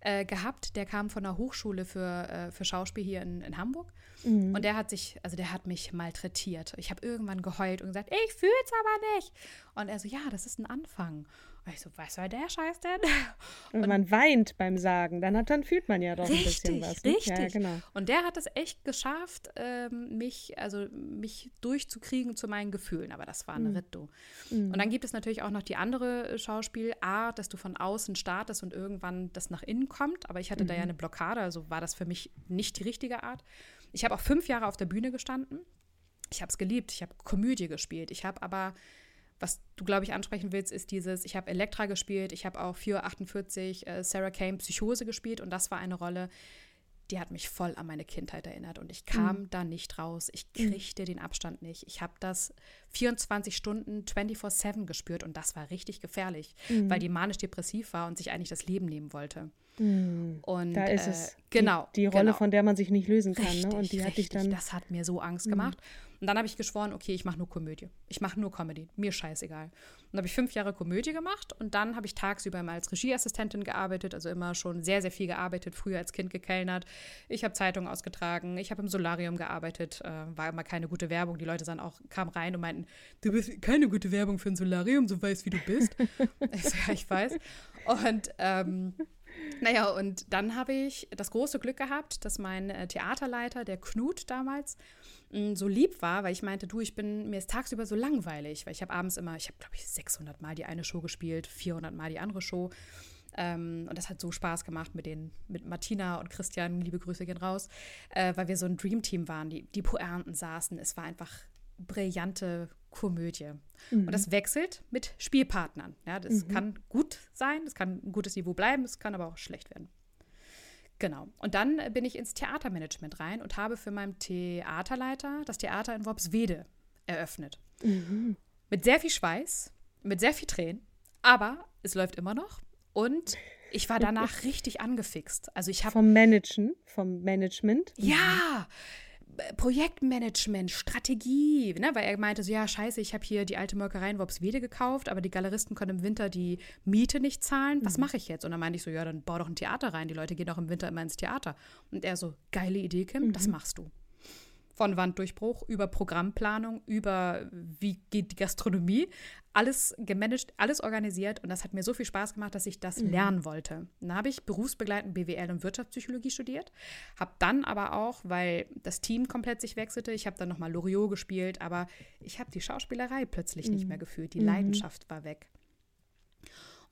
äh, gehabt. Der kam von der Hochschule für, äh, für Schauspiel hier in, in Hamburg. Mhm. Und der hat sich, also der hat mich malträtiert. Ich habe irgendwann geheult und gesagt, ich fühle es aber nicht. Und er so, ja, das ist ein Anfang. Und ich so, was soll der Scheiß denn? [laughs] Und, und man weint beim Sagen, dann, hat, dann fühlt man ja doch richtig, ein bisschen was. Ne? Richtig, ja, genau. Und der hat es echt geschafft, ähm, mich, also mich durchzukriegen zu meinen Gefühlen. Aber das war ein mhm. Ritt, du. Mhm. Und dann gibt es natürlich auch noch die andere Schauspielart, dass du von außen startest und irgendwann das nach innen kommt. Aber ich hatte mhm. da ja mhm. eine Blockade, also war das für mich nicht die richtige Art. Ich habe auch fünf Jahre auf der Bühne gestanden. Ich habe es geliebt. Ich habe Komödie gespielt. Ich habe aber was du, glaube ich, ansprechen willst, ist dieses, ich habe Elektra gespielt, ich habe auch 448 äh, Sarah Kane Psychose gespielt und das war eine Rolle, die hat mich voll an meine Kindheit erinnert und ich kam mhm. da nicht raus. Ich mhm. kriegte mhm. den Abstand nicht. Ich habe das 24 Stunden 24/7 gespürt und das war richtig gefährlich, mhm. weil die manisch-depressiv war und sich eigentlich das Leben nehmen wollte. Mhm. Und da ist es. Äh, genau. Die, die Rolle, genau. von der man sich nicht lösen kann. Richtig, ne? Und die richtig, hat dich dann. Das hat mir so Angst mhm. gemacht. Und dann habe ich geschworen, okay, ich mache nur Komödie. Ich mache nur Comedy. Mir scheißegal. Und dann habe ich fünf Jahre Komödie gemacht und dann habe ich tagsüber immer als Regieassistentin gearbeitet, also immer schon sehr, sehr viel gearbeitet, früher als Kind gekellnert. Ich habe Zeitungen ausgetragen, ich habe im Solarium gearbeitet, äh, war immer keine gute Werbung. Die Leute dann auch kamen rein und meinten, du bist keine gute Werbung für ein Solarium, so weißt wie du bist. [laughs] ich so, ja, ich weiß. Und ähm, naja, und dann habe ich das große Glück gehabt, dass mein äh, Theaterleiter, der Knut damals, mh, so lieb war, weil ich meinte, du, ich bin, mir ist tagsüber so langweilig, weil ich habe abends immer, ich habe, glaube ich, 600 Mal die eine Show gespielt, 400 Mal die andere Show. Ähm, und das hat so Spaß gemacht mit den, mit Martina und Christian, liebe Grüße gehen raus, äh, weil wir so ein Dreamteam waren, die, die Poernten saßen. Es war einfach brillante Komödie. Mhm. Und das wechselt mit Spielpartnern. Ja, das mhm. kann gut sein, das kann ein gutes Niveau bleiben, es kann aber auch schlecht werden. Genau. Und dann bin ich ins Theatermanagement rein und habe für meinen Theaterleiter das Theater in Worpswede eröffnet. Mhm. Mit sehr viel Schweiß, mit sehr viel Tränen, aber es läuft immer noch. Und ich war danach [laughs] richtig angefixt. Also ich habe vom Managen, vom Management. Ja, Projektmanagement, Strategie, ne? weil er meinte so, ja, scheiße, ich habe hier die alte Molkerei in Worpswede gekauft, aber die Galeristen können im Winter die Miete nicht zahlen. Was mhm. mache ich jetzt? Und dann meinte ich so, ja, dann bau doch ein Theater rein. Die Leute gehen doch im Winter immer ins Theater. Und er so, geile Idee, Kim, mhm. das machst du von Wanddurchbruch über Programmplanung, über wie geht die Gastronomie, alles gemanagt, alles organisiert und das hat mir so viel Spaß gemacht, dass ich das mhm. lernen wollte. Dann habe ich berufsbegleitend BWL und Wirtschaftspsychologie studiert, habe dann aber auch, weil das Team komplett sich wechselte, ich habe dann nochmal Loriot gespielt, aber ich habe die Schauspielerei plötzlich mhm. nicht mehr gefühlt, die mhm. Leidenschaft war weg.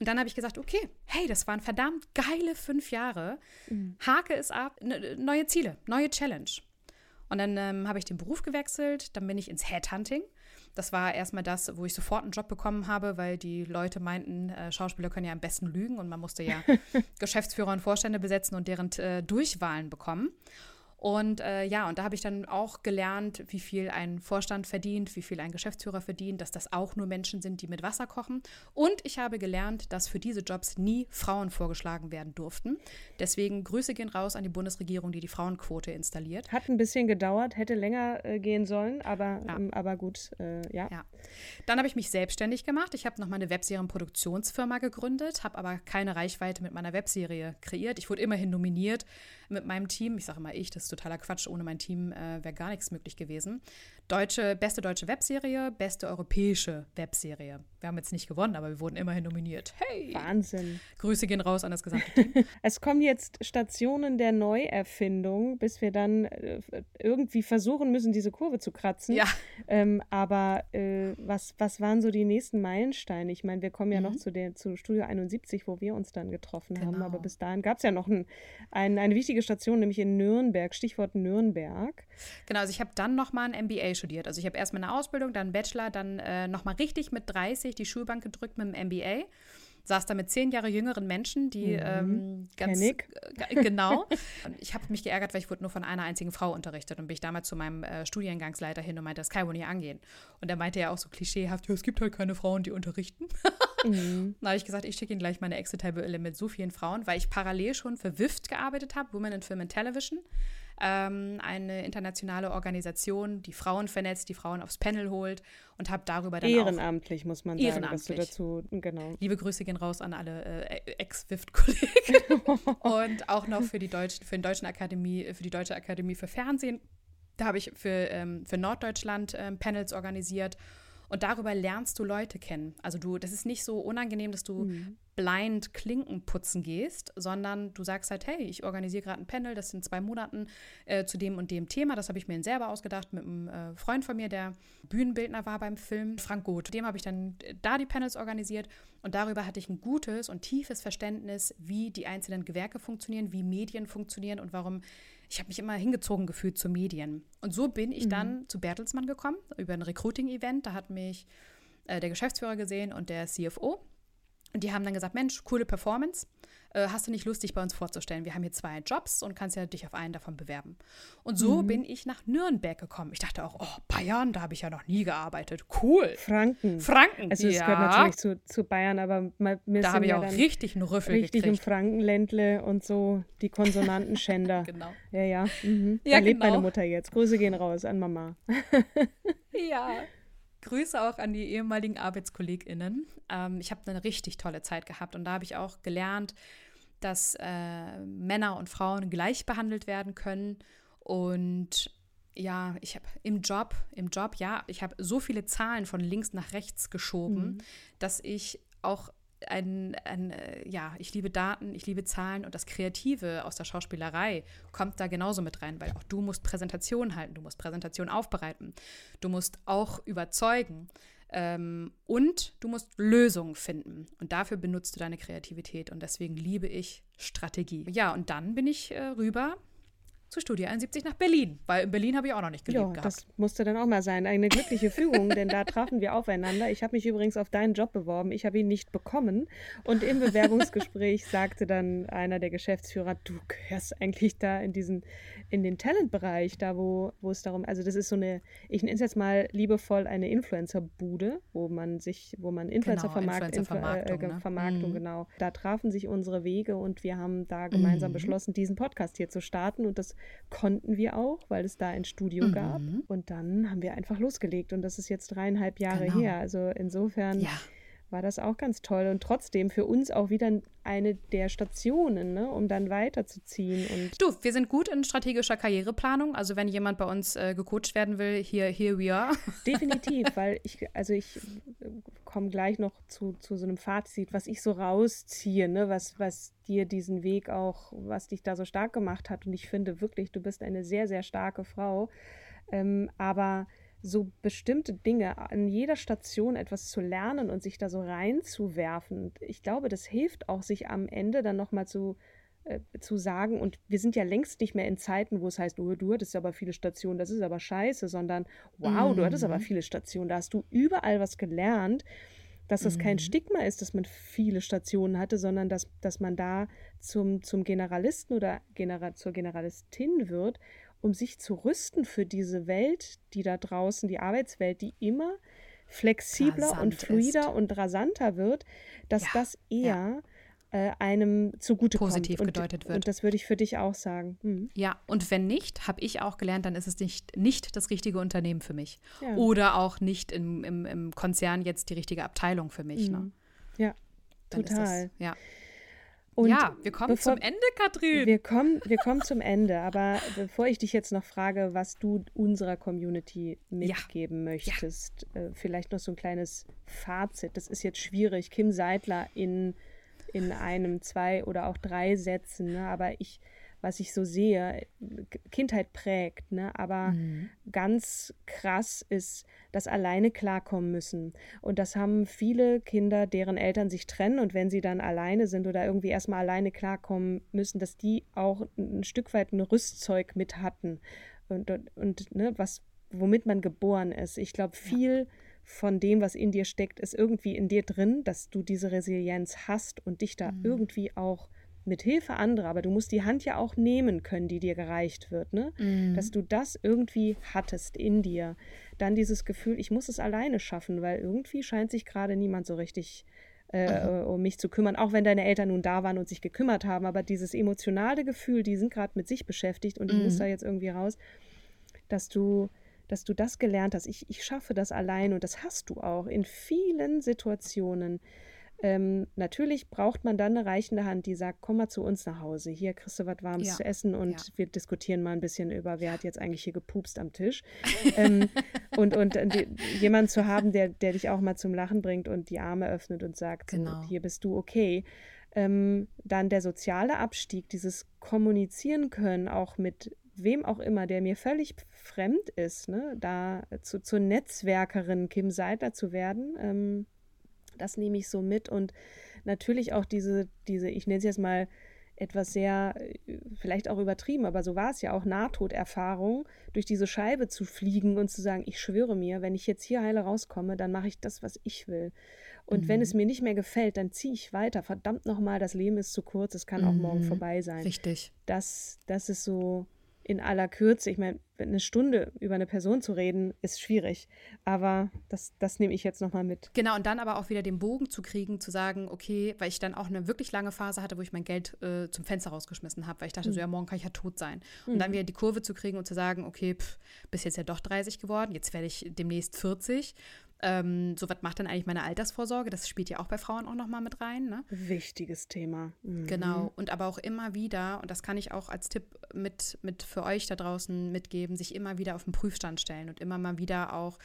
Und dann habe ich gesagt, okay, hey, das waren verdammt geile fünf Jahre. Mhm. Hake es ab, neue Ziele, neue Challenge. Und dann ähm, habe ich den Beruf gewechselt, dann bin ich ins Headhunting. Das war erstmal das, wo ich sofort einen Job bekommen habe, weil die Leute meinten, äh, Schauspieler können ja am besten lügen und man musste ja [laughs] Geschäftsführer und Vorstände besetzen und deren äh, Durchwahlen bekommen. Und äh, ja, und da habe ich dann auch gelernt, wie viel ein Vorstand verdient, wie viel ein Geschäftsführer verdient, dass das auch nur Menschen sind, die mit Wasser kochen. Und ich habe gelernt, dass für diese Jobs nie Frauen vorgeschlagen werden durften. Deswegen Grüße gehen raus an die Bundesregierung, die die Frauenquote installiert. Hat ein bisschen gedauert, hätte länger äh, gehen sollen, aber, ja. ähm, aber gut, äh, ja. ja. Dann habe ich mich selbstständig gemacht. Ich habe noch mal eine Webserienproduktionsfirma gegründet, habe aber keine Reichweite mit meiner Webserie kreiert. Ich wurde immerhin nominiert mit meinem Team. Ich sage immer ich, das ist totaler Quatsch. Ohne mein Team äh, wäre gar nichts möglich gewesen. Deutsche, beste deutsche Webserie, beste europäische Webserie. Wir haben jetzt nicht gewonnen, aber wir wurden immerhin nominiert. Hey! Wahnsinn. Grüße gehen raus an das gesamte [laughs] Team. es kommen jetzt Stationen der Neuerfindung, bis wir dann äh, irgendwie versuchen müssen, diese Kurve zu kratzen. Ja. Ähm, aber äh, was, was waren so die nächsten Meilensteine? Ich meine, wir kommen ja mhm. noch zu, der, zu Studio 71, wo wir uns dann getroffen genau. haben. Aber bis dahin gab es ja noch ein, ein, eine wichtige Station, nämlich in Nürnberg. Stichwort Nürnberg. Genau, also ich habe dann noch mal ein MBA studiert. Also ich habe erstmal eine Ausbildung, dann einen Bachelor, dann äh, nochmal richtig mit 30 die Schulbank gedrückt mit dem MBA. Saß da mit zehn Jahre jüngeren Menschen, die mhm. ähm, ganz äh, genau. Und ich habe mich geärgert, weil ich wurde nur von einer einzigen Frau unterrichtet und bin ich damals zu meinem äh, Studiengangsleiter hin und meinte, das kann wohl nicht angehen. Und er meinte ja auch so klischeehaft, ja, es gibt halt keine Frauen, die unterrichten. [laughs] mhm. Da habe ich gesagt, ich schicke Ihnen gleich meine Excel-Tabelle mit so vielen Frauen, weil ich parallel schon für WIFT gearbeitet habe, Women in Film and Television ähm, eine internationale Organisation, die Frauen vernetzt, die Frauen aufs Panel holt und habe darüber dann ehrenamtlich muss man sagen, ehrenamtlich. dazu genau. Liebe Grüße gehen raus an alle äh, Ex-WIFT-Kollegen [laughs] und auch noch für die deutschen, für den deutschen Akademie, für die deutsche Akademie für Fernsehen. Da habe ich für, ähm, für Norddeutschland ähm, Panels organisiert Und darüber lernst du Leute kennen. Also du, das ist nicht so unangenehm, dass du mhm. blind Klinken putzen gehst, sondern du sagst halt, hey, ich organisiere gerade ein Panel, das sind zwei Monaten äh, zu dem und dem Thema. Das habe ich mir selber ausgedacht mit einem äh, Freund von mir, der Bühnenbildner war beim Film, Frank Goth. Dem habe ich dann äh, da die Panels organisiert und darüber hatte ich ein gutes und tiefes Verständnis, wie die einzelnen Gewerke funktionieren, wie Medien funktionieren und warum ich habe mich immer hingezogen gefühlt zu Medien. Und so bin ich mhm. dann zu Bertelsmann gekommen, über ein Recruiting-Event. Da hat mich äh, der Geschäftsführer gesehen und der CFO. Und die haben dann gesagt, Mensch, coole Performance. Äh, hast du nicht Lust, dich bei uns vorzustellen? Wir haben hier zwei Jobs und kannst ja dich auf einen davon bewerben. Und so mhm. bin ich nach Nürnberg gekommen. Ich dachte auch, oh, Bayern, da habe ich ja noch nie gearbeitet. Cool. Franken. Franken, Also es ja. gehört natürlich zu, zu Bayern, aber mal, Da habe ich ja auch richtig einen Rüffel Richtig gekriegt. im Frankenländle und so die Konsonantenschänder. [laughs] genau. Ja, ja. Mhm. ja da lebt genau. meine Mutter jetzt. Grüße gehen raus an Mama. [laughs] ja. Grüße auch an die ehemaligen ArbeitskollegInnen. Ähm, ich habe eine richtig tolle Zeit gehabt und da habe ich auch gelernt, dass äh, Männer und Frauen gleich behandelt werden können. Und ja, ich habe im Job, im Job, ja, ich habe so viele Zahlen von links nach rechts geschoben, mhm. dass ich auch ein, ein, äh, ja, ich liebe Daten, ich liebe Zahlen und das Kreative aus der Schauspielerei kommt da genauso mit rein, weil auch du musst Präsentation halten, du musst Präsentation aufbereiten, du musst auch überzeugen ähm, und du musst Lösungen finden und dafür benutzt du deine Kreativität und deswegen liebe ich Strategie. Ja, und dann bin ich äh, rüber zu Studio 71 nach Berlin, weil in Berlin habe ich auch noch nicht gelebt ja, gehabt. Das musste dann auch mal sein. Eine glückliche Fügung, denn da trafen wir aufeinander. Ich habe mich übrigens auf deinen Job beworben. Ich habe ihn nicht bekommen. Und im Bewerbungsgespräch sagte dann einer der Geschäftsführer, du gehörst eigentlich da in diesen, in den Talentbereich, da wo, wo es darum, also das ist so eine, ich nenne es jetzt mal liebevoll eine Influencer-Bude, wo man sich, wo man Influencer genau, vermarkt, Influencer Vermarktung, Influ äh, ne? Vermarktung mhm. genau. Da trafen sich unsere Wege und wir haben da gemeinsam mhm. beschlossen, diesen Podcast hier zu starten und das konnten wir auch, weil es da ein Studio mhm. gab. Und dann haben wir einfach losgelegt. Und das ist jetzt dreieinhalb Jahre genau. her. Also insofern ja. War das auch ganz toll. Und trotzdem für uns auch wieder eine der Stationen, ne, um dann weiterzuziehen. Und du, wir sind gut in strategischer Karriereplanung. Also wenn jemand bei uns äh, gecoacht werden will, hier, here we are. [laughs] Definitiv, weil ich, also ich komme gleich noch zu, zu so einem Fazit, was ich so rausziehe, ne, was, was dir diesen Weg auch, was dich da so stark gemacht hat. Und ich finde wirklich, du bist eine sehr, sehr starke Frau. Ähm, aber so bestimmte Dinge an jeder Station etwas zu lernen und sich da so reinzuwerfen. Ich glaube, das hilft auch, sich am Ende dann nochmal zu, äh, zu sagen, und wir sind ja längst nicht mehr in Zeiten, wo es heißt, oh, du hattest aber viele Stationen, das ist aber scheiße, sondern wow, mhm. du hattest aber mhm. viele Stationen, da hast du überall was gelernt, dass das mhm. kein Stigma ist, dass man viele Stationen hatte, sondern dass, dass man da zum, zum Generalisten oder Genera zur Generalistin wird um sich zu rüsten für diese Welt, die da draußen, die Arbeitswelt, die immer flexibler Rasant und fluider ist. und rasanter wird, dass ja, das eher ja. äh, einem zugute Positiv kommt. Und, gedeutet wird. Und das würde ich für dich auch sagen. Mhm. Ja, und wenn nicht, habe ich auch gelernt, dann ist es nicht, nicht das richtige Unternehmen für mich. Ja. Oder auch nicht im, im, im, Konzern jetzt die richtige Abteilung für mich. Ne? Mhm. Ne? Ja, dann total. Das, ja. Und ja, wir kommen bevor, zum Ende, Katrin. Wir kommen, wir kommen zum Ende. Aber bevor ich dich jetzt noch frage, was du unserer Community mitgeben ja. möchtest, ja. Äh, vielleicht noch so ein kleines Fazit. Das ist jetzt schwierig. Kim Seidler in, in einem, zwei oder auch drei Sätzen. Ne? Aber ich was ich so sehe, Kindheit prägt, ne? aber mhm. ganz krass ist das alleine klarkommen müssen. Und das haben viele Kinder, deren Eltern sich trennen und wenn sie dann alleine sind oder irgendwie erstmal alleine klarkommen müssen, dass die auch ein Stück weit ein Rüstzeug mit hatten und, und, und ne, was, womit man geboren ist. Ich glaube, viel. Ja von dem, was in dir steckt, ist irgendwie in dir drin, dass du diese Resilienz hast und dich da mhm. irgendwie auch mit Hilfe anderer, aber du musst die Hand ja auch nehmen können, die dir gereicht wird, ne? Mhm. Dass du das irgendwie hattest in dir. Dann dieses Gefühl, ich muss es alleine schaffen, weil irgendwie scheint sich gerade niemand so richtig äh, um mich zu kümmern, auch wenn deine Eltern nun da waren und sich gekümmert haben, aber dieses emotionale Gefühl, die sind gerade mit sich beschäftigt und ich muss mhm. da jetzt irgendwie raus, dass du dass du das gelernt hast. Ich, ich schaffe das allein und das hast du auch in vielen Situationen Ähm, natürlich braucht man dann eine reichende Hand, die sagt, komm mal zu uns nach Hause. Hier kriegst du was Warmes Ja. zu essen und Ja. wir diskutieren mal ein bisschen über, wer hat jetzt eigentlich hier gepupst am Tisch. [laughs] ähm, und und äh, die, jemanden zu haben, der, der dich auch mal zum Lachen bringt und die Arme öffnet und sagt, Genau. so, hier bist du okay. Ähm, dann der soziale Abstieg, dieses Kommunizieren können, auch mit wem auch immer, der mir völlig fremd ist, ne, da zu, zur Netzwerkerin Kim Seidler zu werden, ähm, das nehme ich so mit und natürlich auch diese, diese, ich nenne es jetzt mal etwas sehr, äh, vielleicht auch übertrieben, aber so war es ja auch, Nahtoderfahrung, durch diese Scheibe zu fliegen und zu sagen, ich schwöre mir, wenn ich jetzt hier heile rauskomme, dann mache ich das, was ich will. Und wenn es mir nicht mehr gefällt, dann ziehe ich weiter. Verdammt nochmal, das Leben ist zu kurz, es kann auch morgen vorbei sein Richtig. das, das ist so in aller Kürze. Ich meine, eine Stunde über eine Person zu reden, ist schwierig. Aber das, das nehme ich jetzt nochmal mit. Genau, und dann aber auch wieder den Bogen zu kriegen, zu sagen, okay, weil ich dann auch eine wirklich lange Phase hatte, wo ich mein Geld äh, zum Fenster rausgeschmissen habe, weil ich dachte, so, ja, morgen kann ich ja tot sein. Und dann wieder die Kurve zu kriegen und zu sagen, okay, pff, bist jetzt ja doch 30 geworden, jetzt werde ich demnächst 40. Ähm, so was macht dann eigentlich meine Altersvorsorge? Das spielt ja auch bei Frauen auch nochmal mit rein, ne? Wichtiges Thema. Mhm. Genau. Und aber auch immer wieder, und das kann ich auch als Tipp mit, mit für euch da draußen mitgeben, sich immer wieder auf den Prüfstand stellen und immer mal wieder auch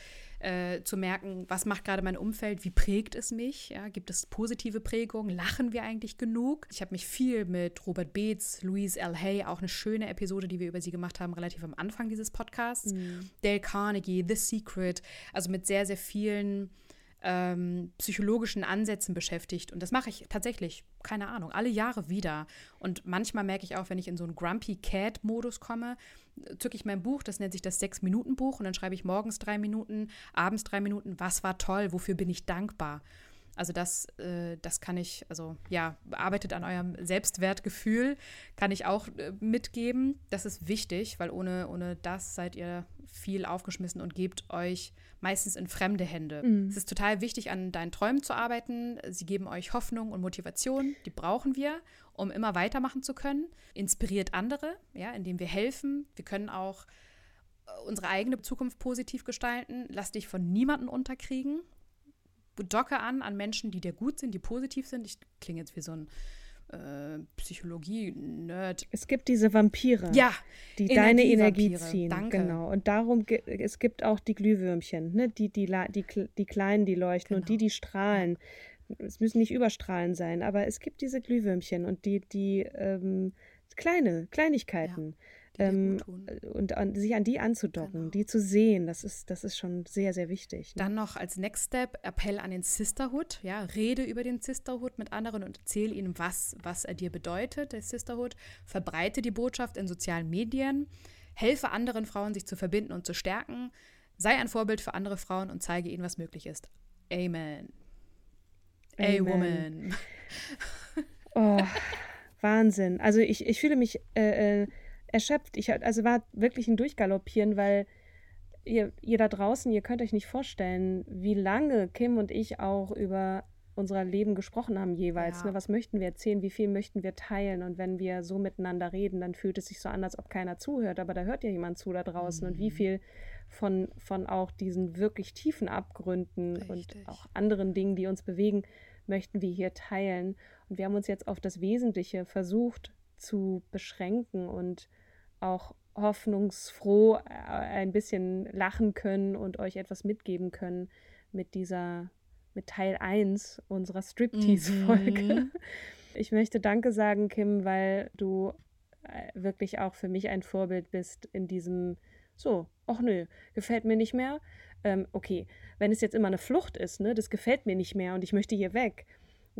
äh, zu merken, was macht gerade mein Umfeld, wie prägt es mich? Ja, gibt es positive Prägungen? Lachen wir eigentlich genug? Ich habe mich viel mit Robert Beetz, Louise L. Hay, auch eine schöne Episode, die wir über sie gemacht haben, relativ am Anfang dieses Podcasts. Dale Carnegie, The Secret, also mit sehr, sehr vielen ähm, psychologischen Ansätzen beschäftigt. Und das mache ich tatsächlich, keine Ahnung, alle Jahre wieder. Und manchmal merke ich auch, wenn ich in so einen Grumpy Cat-Modus komme, zücke ich mein Buch, das nennt sich das Sechs-Minuten-Buch, und dann schreibe ich morgens drei Minuten, abends drei Minuten, was war toll, wofür bin ich dankbar. Also das, äh, das kann ich, also ja, arbeitet an eurem Selbstwertgefühl, kann ich auch äh, mitgeben. Das ist wichtig, weil ohne, ohne das seid ihr viel aufgeschmissen und gebt euch meistens in fremde Hände. Es ist total wichtig, an deinen Träumen zu arbeiten. Sie geben euch Hoffnung und Motivation, die brauchen wir, um immer weitermachen zu können. Inspiriert andere, ja, indem wir helfen. Wir können auch äh, unsere eigene Zukunft positiv gestalten. Lass dich von niemandem unterkriegen docke an an Menschen, die dir gut sind, die positiv sind. Ich klinge jetzt wie so ein äh, Psychologie-Nerd. Es gibt diese Vampire, Ja, die deine Energie Energievampire. ziehen. Danke. Genau. Und darum, es gibt auch die Glühwürmchen, ne? die, die, die, die Kleinen, die leuchten und die, Genau. die strahlen. Es müssen nicht überstrahlen sein, aber es gibt diese Glühwürmchen und die, die ähm, kleine Kleinigkeiten. dir ähm, tun. und an, sich an die anzudocken, Genau. die zu sehen, das ist, das ist schon sehr, sehr wichtig. Ne? Dann noch als Next Step Appell an den Sisterhood. Ja, rede über den Sisterhood mit anderen und erzähl ihnen, was, was er dir bedeutet, der Sisterhood. Verbreite die Botschaft in sozialen Medien. Helfe anderen Frauen, sich zu verbinden und zu stärken. Sei ein Vorbild für andere Frauen und zeige ihnen, was möglich ist. Amen. A Amen. woman. Oh, Wahnsinn. Also ich, ich fühle mich äh, äh, erschöpft. Ich also war wirklich ein Durchgaloppieren, weil ihr, ihr da draußen, ihr könnt euch nicht vorstellen, wie lange Kim und ich auch über unser Leben gesprochen haben jeweils. Ja. Ne? Was möchten wir erzählen, wie viel möchten wir teilen? Und wenn wir so miteinander reden, dann fühlt es sich so an, als ob keiner zuhört. Aber da hört ja jemand zu da draußen. Und Mhm. wie viel von, von auch diesen wirklich tiefen Abgründen Richtig. und auch anderen Dingen, die uns bewegen, möchten wir hier teilen. Und wir haben uns jetzt auf das Wesentliche versucht zu beschränken und auch hoffnungsfroh äh, ein bisschen lachen können und euch etwas mitgeben können mit dieser, mit Teil 1 unserer Striptease-Folge. Mhm. [laughs] Ich möchte Danke sagen, Kim, weil du äh, wirklich auch für mich ein Vorbild bist in diesem, so, ach nö, gefällt mir nicht mehr. Ähm, okay, wenn es jetzt immer eine Flucht ist, ne, das gefällt mir nicht mehr und ich möchte hier weg,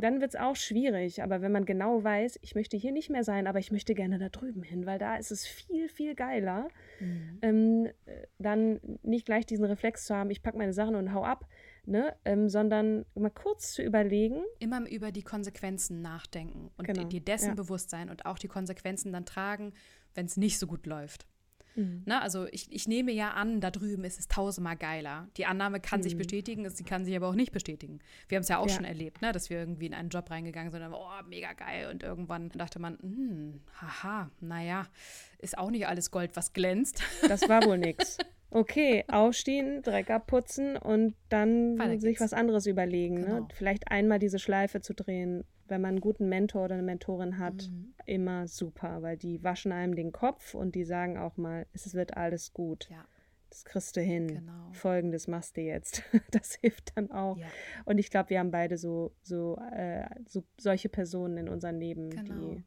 dann wird es auch schwierig. Aber wenn man genau weiß, ich möchte hier nicht mehr sein, aber ich möchte gerne da drüben hin, weil da ist es viel, viel geiler, ähm, äh, dann nicht gleich diesen Reflex zu haben, ich packe meine Sachen und hau ab, ne, ähm, sondern mal kurz zu überlegen, Immer über die Konsequenzen nachdenken und Genau, dir dessen ja. bewusst sein und auch die Konsequenzen dann tragen, wenn es nicht so gut läuft. Mhm. Ne, also ich, ich nehme ja an, da drüben ist es tausendmal geiler. Die Annahme kann sich bestätigen, sie kann sich aber auch nicht bestätigen. Wir haben es ja auch Mhm. Ja. schon erlebt, ne, dass wir irgendwie in einen Job reingegangen sind und oh, mega geil. Und irgendwann dachte man, hm, haha, naja, ist auch nicht alles Gold, was glänzt. das war wohl nix. [laughs] Okay, aufstehen, Dreck abputzen und dann sich was anderes überlegen. Ne? Genau. Ne? Vielleicht einmal diese Schleife zu drehen, wenn man einen guten Mentor oder eine Mentorin hat, mhm. immer super, weil die waschen einem den Kopf und die sagen auch mal, es wird alles gut. Ja. Das kriegst du hin. Genau. Folgendes machst du jetzt. [laughs] Das hilft dann auch. Ja. Und ich glaube, wir haben beide so, so, äh, so solche Personen in unserem Leben, genau. die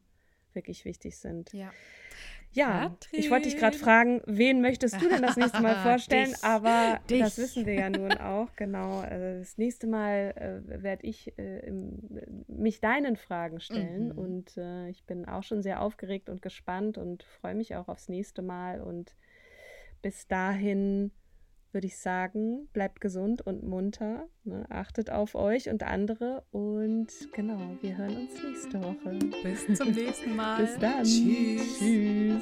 wirklich wichtig sind. Ja. Ja, Katrin. ich wollte dich gerade fragen, wen möchtest du denn das nächste Mal [laughs] vorstellen? Dich. Aber Dich. das wissen wir ja nun auch, genau. Also das nächste Mal äh, werde ich äh, mich deinen Fragen stellen mhm. und äh, ich bin auch schon sehr aufgeregt und gespannt und freue mich auch aufs nächste Mal und bis dahin würde ich sagen, bleibt gesund und munter, ne? achtet auf euch und andere und genau, wir hören uns nächste Woche. Bis zum nächsten [laughs] Mal. Bis dann. Tschüss. Tschüss.